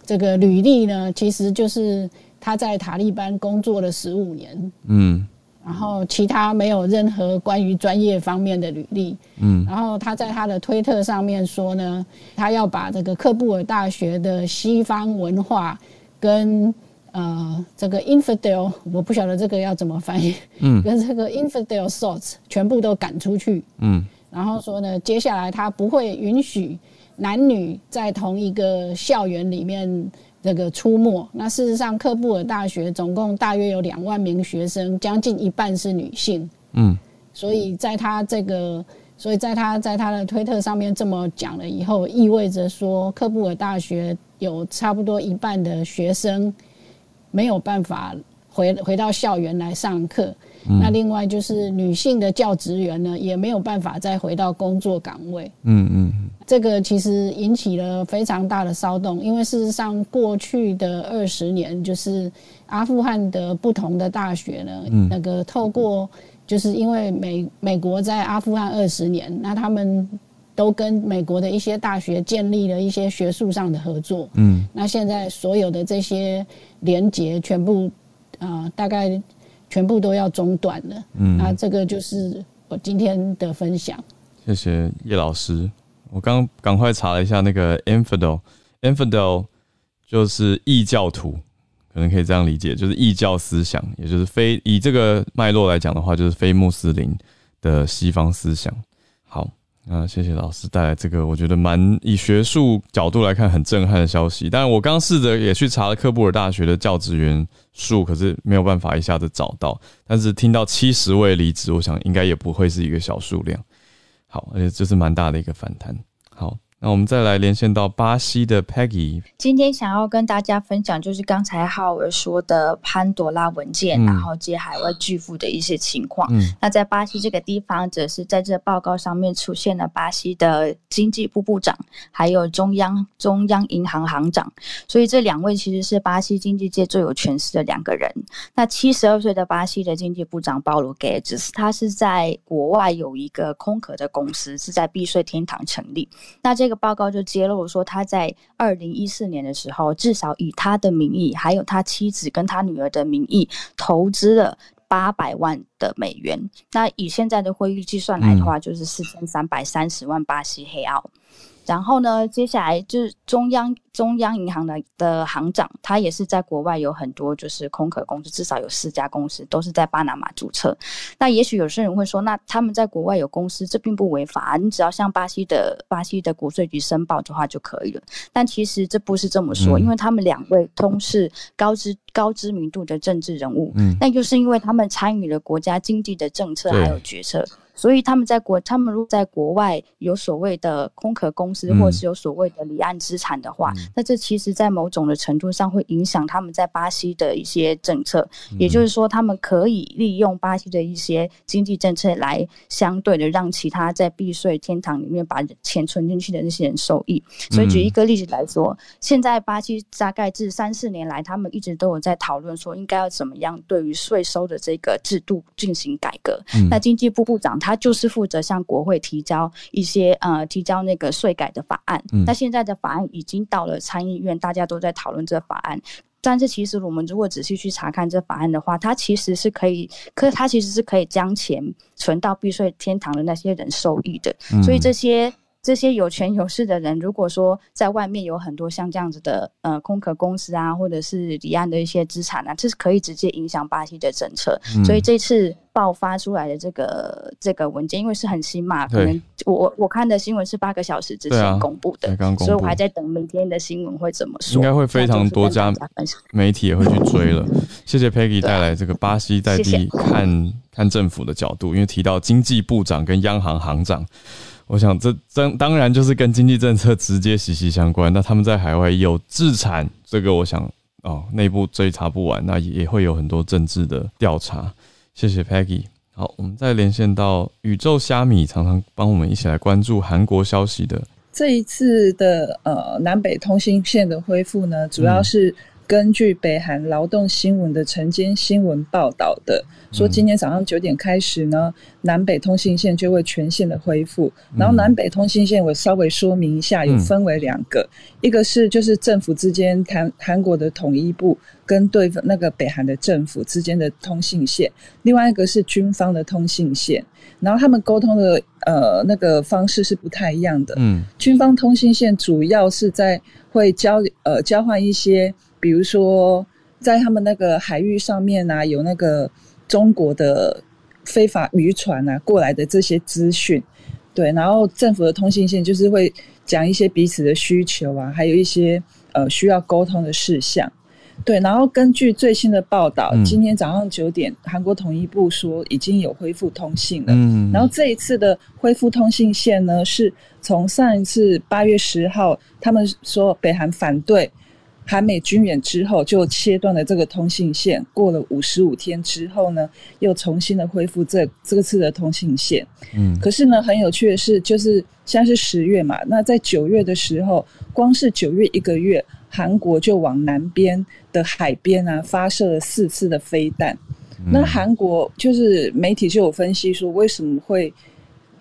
这个履历呢，其实就是他在塔利班工作了十五年，嗯，然后其他没有任何关于专业方面的履历，嗯，然后他在他的推特上面说呢，他要把这个科布尔大学的西方文化跟呃这个 infidel，我不晓得这个要怎么翻译，嗯，跟这个 infidel thoughts 全部都赶出去，嗯。然后说呢，接下来他不会允许男女在同一个校园里面这个出没。那事实上，科布尔大学总共大约有两万名学生，将近一半是女性。嗯，所以在他这个，所以在他在他的推特上面这么讲了以后，意味着说，科布尔大学有差不多一半的学生没有办法回回到校园来上课。那另外就是女性的教职员呢，也没有办法再回到工作岗位。嗯嗯，这个其实引起了非常大的骚动，因为事实上过去的二十年，就是阿富汗的不同的大学呢，那个透过就是因为美美国在阿富汗二十年，那他们都跟美国的一些大学建立了一些学术上的合作。嗯，那现在所有的这些连结全部啊，大概。全部都要中断了，嗯，那这个就是我今天的分享。谢谢叶老师，我刚赶快查了一下那个 infidel，infidel 就是异教徒，可能可以这样理解，就是异教思想，也就是非以这个脉络来讲的话，就是非穆斯林的西方思想。好。啊，谢谢老师带来这个，我觉得蛮以学术角度来看很震撼的消息。但我刚试着也去查了科布尔大学的教职员数，可是没有办法一下子找到。但是听到七十位离职，我想应该也不会是一个小数量。好，而且这是蛮大的一个反弹。好。那我们再来连线到巴西的 Peggy。今天想要跟大家分享，就是刚才浩儿说的潘多拉文件，然后接海外巨富的一些情况。嗯那在巴西这个地方，则是在这报告上面出现了巴西的经济部部长，还有中央中央银行行长。所以这两位其实是巴西经济界最有权势的两个人。那七十二岁的巴西的经济部长保罗·盖兹，他是在国外有一个空壳的公司，是在避税天堂成立。那这个。报告就揭露说，他在二零一四年的时候，至少以他的名义，还有他妻子跟他女儿的名义，投资了。八百万的美元。那以现在的汇率计算来的话，就是四千三百三十万巴西黑奥。然后呢，接下来就是中央中央银行的的行长，他也是在国外有很多就是空壳公司，至少有四家公司都是在巴拿马注册。那也许有些人会说，那他们在国外有公司，这并不违法，你只要向巴西的巴西的国税局申报的话就可以了。但其实这不是这么说，因为他们两位都是高知高知名度的政治人物，嗯，那就是因为他们参与了国家经济的政策还有决策。所以他们在国，他们如果在国外有所谓的空壳公司，或者是有所谓的离岸资产的话，那这其实在某种的程度上会影响他们在巴西的一些政策。也就是说，他们可以利用巴西的一些经济政策来相对的让其他在避税天堂里面把钱存进去的那些人受益。所以举一个例子来说，现在巴西大概至三四年来，他们一直都有在讨论说应该要怎么样对于税收的这个制度进行改革。那经济部部长。他就是负责向国会提交一些呃提交那个税改的法案。那现在的法案已经到了参议院，大家都在讨论这法案。但是其实我们如果仔细去查看这法案的话，它其实是可以，可它其实是可以将钱存到避税天堂的那些人受益的。所以这些。这些有权有势的人，如果说在外面有很多像这样子的呃空壳公司啊，或者是离岸的一些资产啊，这是可以直接影响巴西的政策。所以这次爆发出来的这个这个文件，因为是很新嘛，可能我我看的新闻是八个小时之前公布的，所以我还在等明天的新闻会怎么说。应该会非常多家媒体也会去追了。谢谢 Peggy 带来这个巴西在地看看政府的角度，因为提到经济部长跟央行行长。我想，这当当然就是跟经济政策直接息息相关。那他们在海外有自产，这个我想哦，内部追查不完，那也会有很多政治的调查。谢谢 Peggy。好，我们再连线到宇宙虾米，常常帮我们一起来关注韩国消息的。这一次的呃南北通信线的恢复呢，主要是。根据北韩劳动新闻的晨间新闻报道的，说今天早上九点开始呢，南北通信线就会全线的恢复。然后南北通信线我稍微说明一下，有分为两个，一个是就是政府之间韩韩国的统一部跟对那个北韩的政府之间的通信线，另外一个是军方的通信线。然后他们沟通的呃那个方式是不太一样的。嗯，军方通信线主要是在会交呃交换一些。比如说，在他们那个海域上面啊，有那个中国的非法渔船啊过来的这些资讯，对，然后政府的通信线就是会讲一些彼此的需求啊，还有一些呃需要沟通的事项，对，然后根据最新的报道，今天早上九点，韩国统一部说已经有恢复通信了，嗯，然后这一次的恢复通信线呢，是从上一次八月十号，他们说北韩反对。韩美军演之后，就切断了这个通信线。过了五十五天之后呢，又重新的恢复这这次的通信线。嗯，可是呢，很有趣的是，就是现在是十月嘛，那在九月的时候，光是九月一个月，韩国就往南边的海边啊发射了四次的飞弹。那韩国就是媒体就有分析说，为什么会？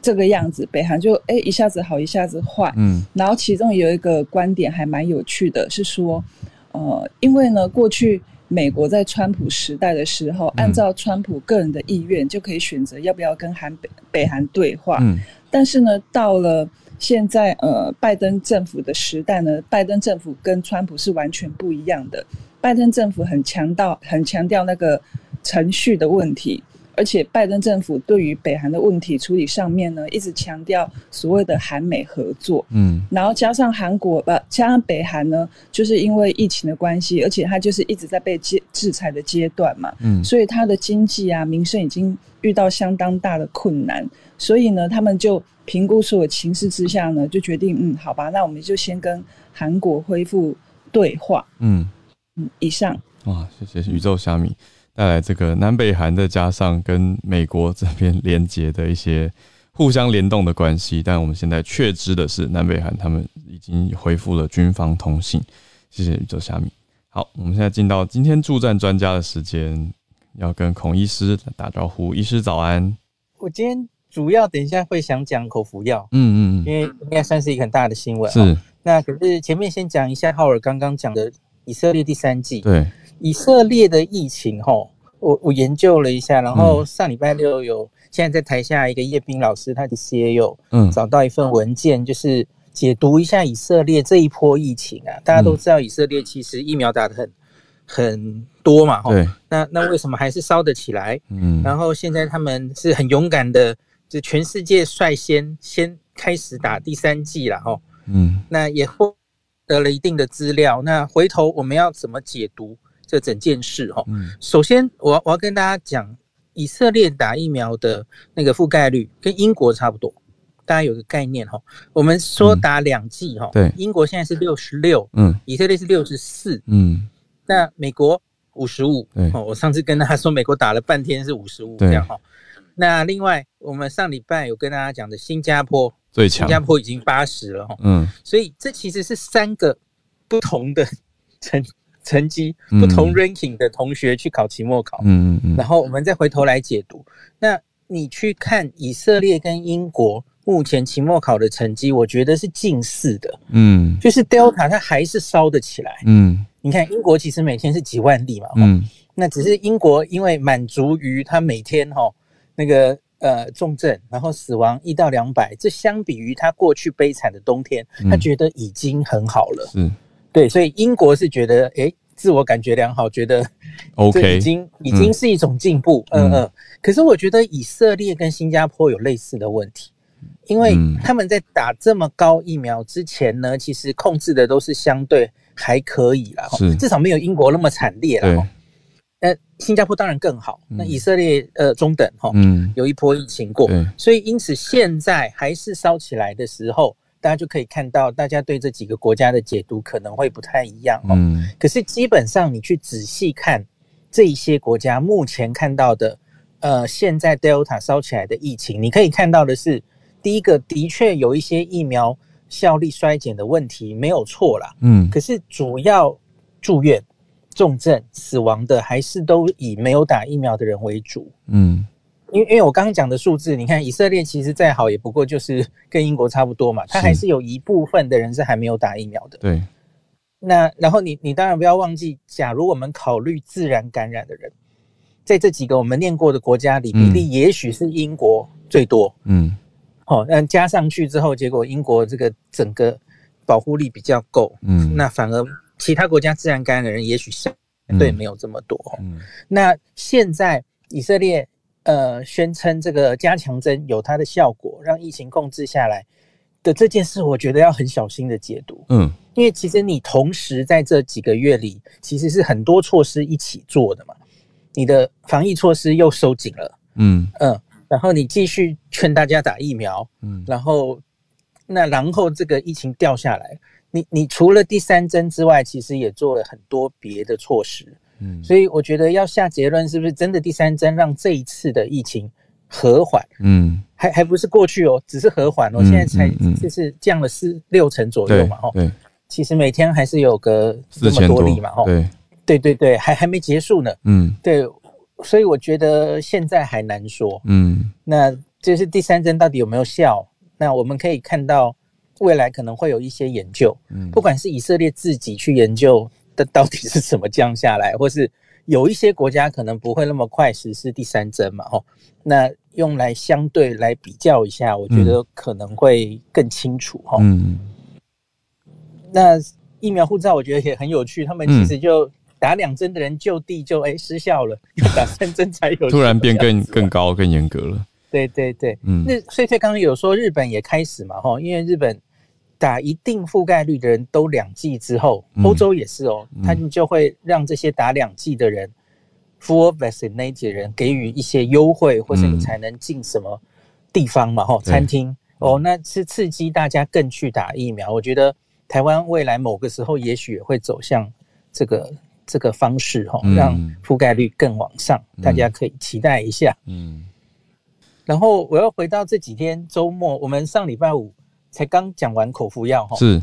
这个样子，北韩就哎一下子好一下子坏，嗯，然后其中有一个观点还蛮有趣的，是说，呃，因为呢，过去美国在川普时代的时候，按照川普个人的意愿就可以选择要不要跟韩北北韩对话，嗯，但是呢，到了现在呃拜登政府的时代呢，拜登政府跟川普是完全不一样的，拜登政府很强调很强调那个程序的问题。而且拜登政府对于北韩的问题处理上面呢，一直强调所谓的韩美合作。嗯，然后加上韩国呃加上北韩呢，就是因为疫情的关系，而且它就是一直在被制制裁的阶段嘛。嗯，所以它的经济啊、民生已经遇到相当大的困难。所以呢，他们就评估所有情势之下呢，就决定嗯，好吧，那我们就先跟韩国恢复对话。嗯嗯，以上。哇，谢谢宇宙虾米。带来这个南北韩，再加上跟美国这边连接的一些互相联动的关系，但我们现在确知的是，南北韩他们已经恢复了军方通信。谢谢宇宙虾米。好，我们现在进到今天助战专家的时间，要跟孔医师打招呼。医师早安。我今天主要等一下会想讲口服药，嗯嗯嗯，因为应该算是一个很大的新闻。是。那可是前面先讲一下浩尔刚刚讲的以色列第三季。对。以色列的疫情，吼，我我研究了一下，然后上礼拜六有现在在台下一个叶斌老师，他的 C A 有嗯找到一份文件，就是解读一下以色列这一波疫情啊。大家都知道以色列其实疫苗打的很很多嘛，对，那那为什么还是烧得起来？嗯，然后现在他们是很勇敢的，就全世界率先先开始打第三剂了，哦，嗯，那也获得了一定的资料。那回头我们要怎么解读？这整件事哈，首先我我要跟大家讲，以色列打疫苗的那个覆盖率跟英国差不多，大家有个概念哈。我们说打两剂哈，对，英国现在是六十六，嗯，以色列是六十四，嗯，那美国五十五，哦，我上次跟大家说美国打了半天是五十五这样哈。那另外我们上礼拜有跟大家讲的新加坡最强，新加坡已经八十了哈，嗯，所以这其实是三个不同的 成。成绩不同 ranking 的同学去考期末考，嗯嗯嗯，然后我们再回头来解读。那你去看以色列跟英国目前期末考的成绩，我觉得是近似的，嗯，就是 Delta 它还是烧得起来，嗯，你看英国其实每天是几万例嘛，嗯，那只是英国因为满足于它每天哈那个呃重症，然后死亡一到两百，这相比于它过去悲惨的冬天，他觉得已经很好了，嗯。对，所以英国是觉得，哎，自我感觉良好，觉得 OK，已经已经是一种进步，嗯嗯。可是我觉得以色列跟新加坡有类似的问题，因为他们在打这么高疫苗之前呢，其实控制的都是相对还可以啦，至少没有英国那么惨烈了。呃，新加坡当然更好，那以色列呃中等哈，嗯，有一波疫情过，所以因此现在还是烧起来的时候。大家就可以看到，大家对这几个国家的解读可能会不太一样哦。嗯。可是基本上，你去仔细看这一些国家目前看到的，呃，现在 Delta 烧起来的疫情，你可以看到的是，第一个的确有一些疫苗效力衰减的问题，没有错啦。嗯。可是主要住院、重症、死亡的，还是都以没有打疫苗的人为主。嗯。因为因为我刚刚讲的数字，你看以色列其实再好也不过就是跟英国差不多嘛，它还是有一部分的人是还没有打疫苗的。对。那然后你你当然不要忘记，假如我们考虑自然感染的人，在这几个我们念过的国家里，比例也许是英国最多。嗯。好，那加上去之后，结果英国这个整个保护力比较够。嗯。那反而其他国家自然感染的人也许相对没有这么多。嗯。那现在以色列。呃，宣称这个加强针有它的效果，让疫情控制下来的这件事，我觉得要很小心的解读。嗯，因为其实你同时在这几个月里，其实是很多措施一起做的嘛。你的防疫措施又收紧了，嗯嗯，然后你继续劝大家打疫苗，嗯，然后那然后这个疫情掉下来，你你除了第三针之外，其实也做了很多别的措施。所以我觉得要下结论，是不是真的第三针让这一次的疫情和缓？嗯，还还不是过去哦，只是和缓哦，现在才就是降了四六成左右嘛，哦。对，其实每天还是有个这么多例嘛，哦。对，对对对，还还没结束呢。嗯，对，所以我觉得现在还难说。嗯，那就是第三针到底有没有效？那我们可以看到未来可能会有一些研究，嗯，不管是以色列自己去研究。这 到底是怎么降下来，或是有一些国家可能不会那么快实施第三针嘛？哦，那用来相对来比较一下，我觉得可能会更清楚哈。嗯，那疫苗护照我觉得也很有趣，他们其实就打两针的人就地就哎失效了，要打三针才有。突然变更更高更严格了。对对对，嗯，那所以所以刚刚有说日本也开始嘛？哈，因为日本。打一定覆盖率的人都两剂之后，欧洲也是哦，他们就会让这些打两剂的人，full vaccinated 人给予一些优惠，或者你才能进什么地方嘛？哈，餐厅哦，那是刺激大家更去打疫苗。我觉得台湾未来某个时候也许也会走向这个这个方式哈，让覆盖率更往上，大家可以期待一下。嗯，然后我要回到这几天周末，我们上礼拜五。才刚讲完口服药哈，是。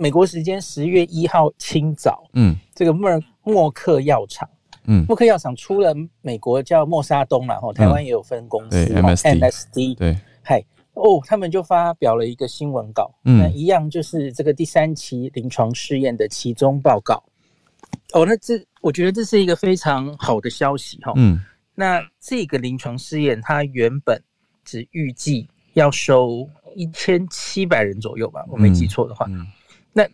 美国时间十月一号清早，嗯，这个默默克药厂，嗯，默克药厂出了美国叫默沙东了哈，台湾也有分公司，MSD，对，嗨，哦，他们就发表了一个新闻稿，嗯，一样就是这个第三期临床试验的其中报告，哦，那这我觉得这是一个非常好的消息哈。嗯，那这个临床试验它原本只预计要收一千七百人左右吧，我没记错的话。嗯，那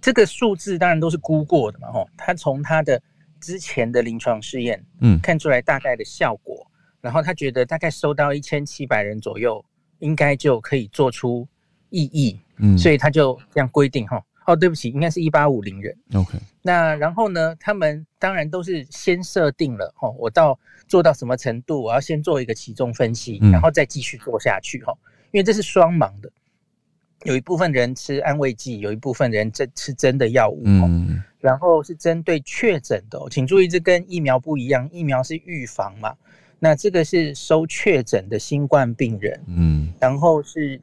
这个数字当然都是估过的嘛，哈。他从他的之前的临床试验，嗯，看出来大概的效果，然后他觉得大概收到一千七百人左右，应该就可以做出意义。嗯，所以他就这样规定哈。哦，对不起，应该是一八五零人。OK，那然后呢？他们当然都是先设定了哈，我到做到什么程度，我要先做一个其中分析，然后再继续做下去哈。因为这是双盲的，有一部分人吃安慰剂，有一部分人真吃真的药物。嗯，然后是针对确诊的，请注意，这跟疫苗不一样，疫苗是预防嘛，那这个是收确诊的新冠病人。嗯，然后是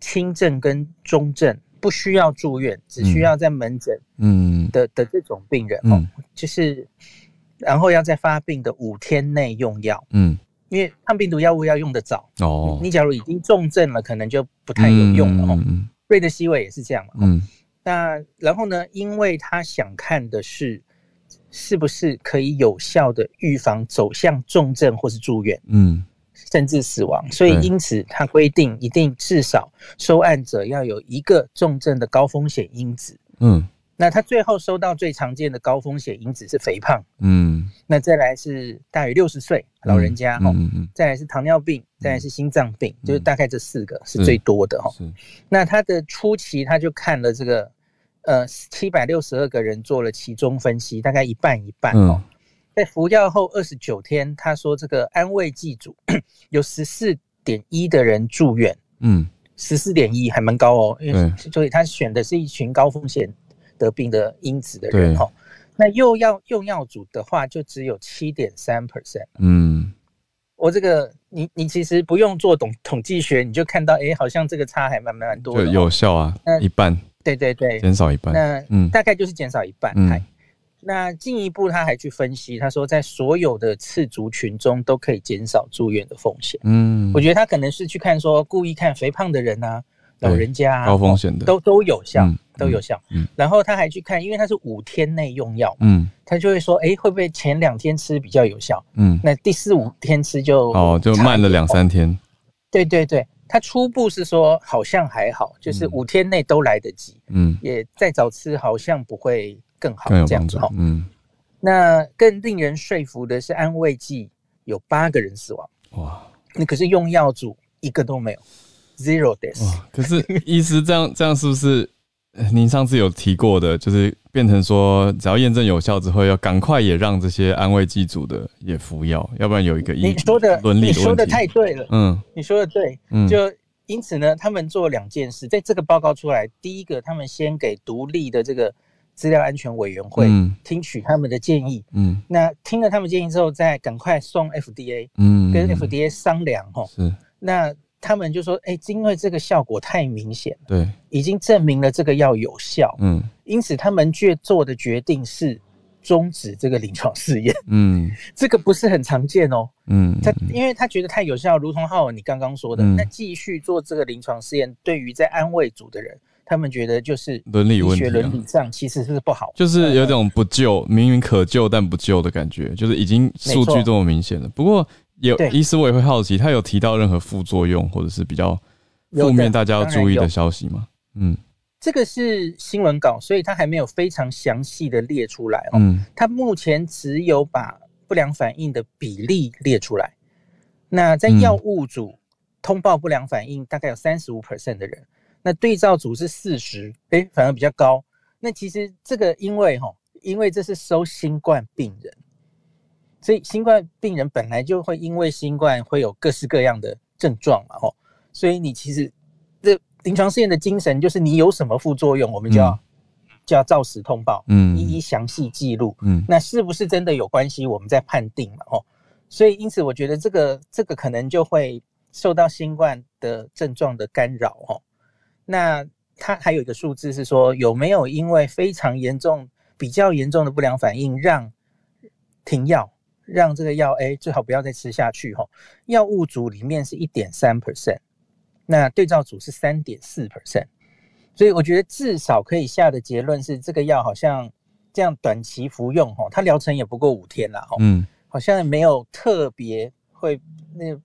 轻症跟中症。不需要住院，只需要在门诊，嗯的的这种病人哦，就是，然后要在发病的五天内用药，嗯，因为抗病毒药物要用的早哦，你假如已经重症了，可能就不太有用了哦。瑞德西韦也是这样嘛，嗯，那然后呢，因为他想看的是是不是可以有效的预防走向重症或是住院，嗯。甚至死亡，所以因此他规定一定至少收案者要有一个重症的高风险因子。嗯，那他最后收到最常见的高风险因子是肥胖。嗯，那再来是大于六十岁老人家哈，再来是糖尿病，再来是心脏病，就是大概这四个是最多的哈。那他的初期他就看了这个呃七百六十二个人做了其中分析，大概一半一半哦。在服药后二十九天，他说这个安慰剂组有十四点一的人住院，嗯，十四点一还蛮高哦，因为所以他选的是一群高风险得病的因子的人哈。那又要用药组的话，就只有七点三 percent，嗯，我这个你你其实不用做统统计学，你就看到哎，好像这个差还蛮蛮多的，有效啊，一半，对对对，减少一半，那嗯，大概就是减少一半，嗯。那进一步，他还去分析，他说在所有的次族群中都可以减少住院的风险。嗯，我觉得他可能是去看说，故意看肥胖的人啊，老人家高风险的。都都有效，都有效。嗯，然后他还去看，因为他是五天内用药，嗯，他就会说，哎，会不会前两天吃比较有效？嗯，那第四五天吃就哦，就慢了两三天。对对对，他初步是说好像还好，就是五天内都来得及。嗯，也再早吃好像不会。更好，这样子哈。嗯，那更令人说服的是，安慰剂有八个人死亡。哇，那可是用药组一个都没有，zero death。可是医师这样这样是不是？您上次有提过的，就是变成说，只要验证有效之后，要赶快也让这些安慰剂组的也服药，要不然有一个你说的伦理你说的太对了。嗯，你说的对。嗯，就因此呢，他们做两件事，在这个报告出来，第一个，他们先给独立的这个。资料安全委员会听取他们的建议，嗯，那听了他们建议之后，再赶快送 FDA，嗯，跟 FDA 商量，哈，是，那他们就说，哎，因为这个效果太明显了，对，已经证明了这个药有效，嗯，因此他们却做的决定是终止这个临床试验，嗯，这个不是很常见哦，嗯，他因为他觉得太有效，如同浩文你刚刚说的，那继续做这个临床试验，对于在安慰组的人。他们觉得就是伦理问题，伦理上其实是不好，就是有种不救，明明可救但不救的感觉，就是已经数据这么明显了。不过有医师我也会好奇，他有提到任何副作用或者是比较负面大家要注意的消息吗？嗯，这个是新闻稿，所以他还没有非常详细的列出来哦。嗯，他目前只有把不良反应的比例列出来。那在药物组通报不良反应大概有三十五 percent 的人。那对照组是四十，哎，反而比较高。那其实这个因为哈，因为这是收新冠病人，所以新冠病人本来就会因为新冠会有各式各样的症状嘛，吼。所以你其实这临床试验的精神就是你有什么副作用，我们就要就要照实通报，嗯，一一详细记录，嗯，那是不是真的有关系，我们再判定嘛，吼。所以因此我觉得这个这个可能就会受到新冠的症状的干扰，哦。那它还有一个数字是说，有没有因为非常严重、比较严重的不良反应让停药，让这个药哎最好不要再吃下去哈？药物组里面是一点三 percent，那对照组是三点四 percent，所以我觉得至少可以下的结论是，这个药好像这样短期服用哈，它疗程也不过五天啦哈，嗯，好像没有特别会那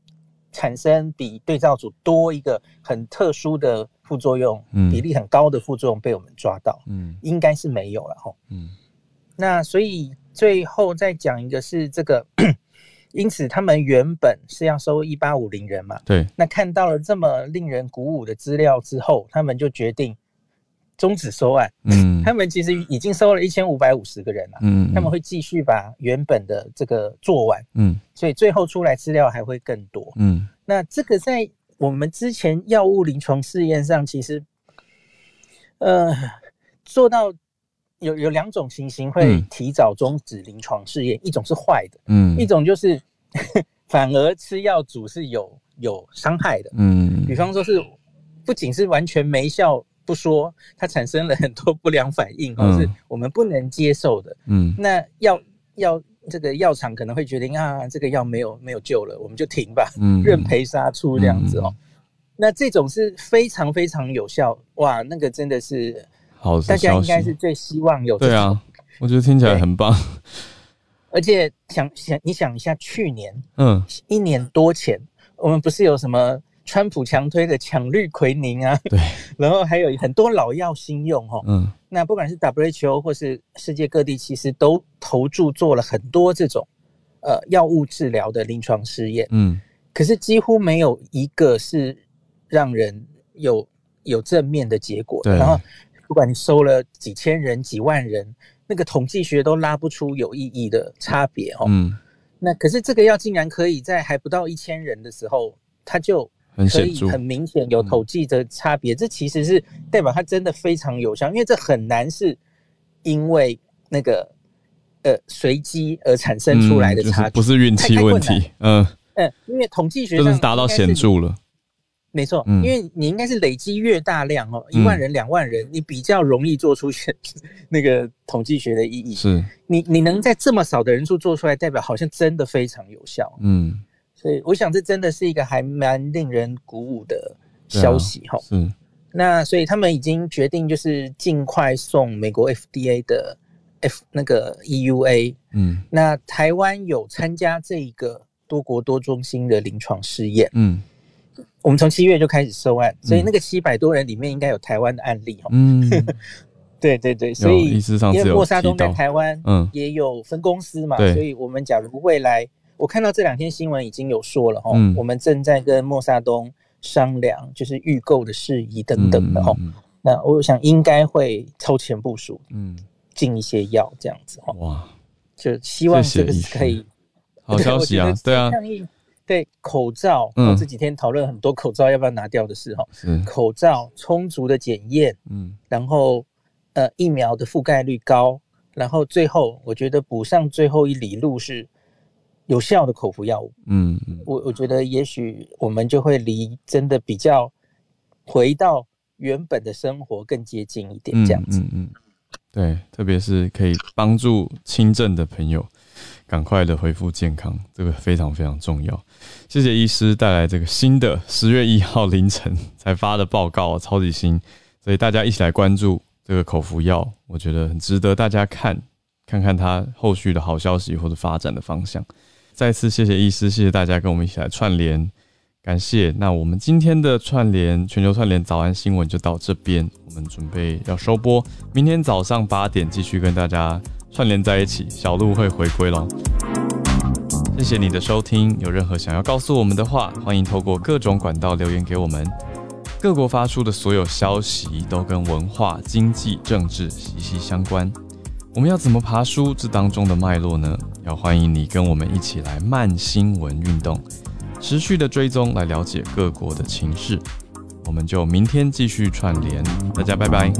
产生比对照组多一个很特殊的副作用，比例很高的副作用被我们抓到，嗯，应该是没有了哈，嗯，那所以最后再讲一个是这个。因此，他们原本是要收一八五零人嘛？对。那看到了这么令人鼓舞的资料之后，他们就决定终止收案。嗯。他们其实已经收了一千五百五十个人了。嗯。他们会继续把原本的这个做完。嗯。所以最后出来资料还会更多。嗯。那这个在我们之前药物临床试验上，其实，呃，做到。有有两种情形会提早终止临床试验，一种是坏的，嗯，一种就是 反而吃药组是有有伤害的，嗯，比方说是不仅是完全没效不说，它产生了很多不良反应，或是我们不能接受的，嗯，那药药这个药厂可能会决定啊，这个药没有没有救了，我们就停吧，嗯，认赔杀出这样子哦，那这种是非常非常有效，哇，那个真的是。好，大家应该是最希望有对啊，我觉得听起来很棒。而且想想，你想一下，去年，嗯，一年多前，我们不是有什么川普强推的强氯奎宁啊？对，然后还有很多老药新用哈，嗯，那不管是 WHO 或是世界各地，其实都投注做了很多这种呃药物治疗的临床试验，嗯，可是几乎没有一个是让人有有正面的结果，对，然后。不管你收了几千人、几万人，那个统计学都拉不出有意义的差别哦。嗯，那可是这个药竟然可以在还不到一千人的时候，它就可以很明显有统计的差别。这其实是代表它真的非常有效，因为这很难是因为那个呃随机而产生出来的差，不是运气问题。嗯嗯，因为统计学就是达到显著了。没错，因为你应该是累积越大量哦，一万人、两万人，你比较容易做出 那个统计学的意义。是，你你能在这么少的人数做出来，代表好像真的非常有效。嗯，所以我想这真的是一个还蛮令人鼓舞的消息哈。嗯，那所以他们已经决定就是尽快送美国 FDA 的 F 那个 EUA。嗯，那台湾有参加这一个多国多中心的临床试验。嗯。我们从七月就开始收案，所以那个七百多人里面应该有台湾的案例哦。嗯，对对对，所以因为莫沙东在台湾，嗯，也有分公司嘛，所以我们假如未来，我看到这两天新闻已经有说了哈，我们正在跟莫沙东商量，就是预购的事宜等等的哈。那我想应该会超前部署，嗯，进一些药这样子哈。哇，就希望这个可以好消息啊，对啊。对口罩，嗯，这几天讨论很多口罩要不要拿掉的事哈。口罩充足的检验，嗯，然后呃疫苗的覆盖率高，然后最后我觉得补上最后一里路是有效的口服药物。嗯嗯，我我觉得也许我们就会离真的比较回到原本的生活更接近一点，这样子。嗯嗯，对，特别是可以帮助轻症的朋友。赶快的恢复健康，这个非常非常重要。谢谢医师带来这个新的十月一号凌晨才发的报告，超级新，所以大家一起来关注这个口服药，我觉得很值得大家看，看看它后续的好消息或者发展的方向。再次谢谢医师，谢谢大家跟我们一起来串联，感谢。那我们今天的串联全球串联早安新闻就到这边，我们准备要收播，明天早上八点继续跟大家。串联在一起，小鹿会回归喽。谢谢你的收听，有任何想要告诉我们的话，欢迎透过各种管道留言给我们。各国发出的所有消息都跟文化、经济、政治息息相关。我们要怎么爬出这当中的脉络呢？要欢迎你跟我们一起来慢新闻运动，持续的追踪来了解各国的情势。我们就明天继续串联，大家拜拜。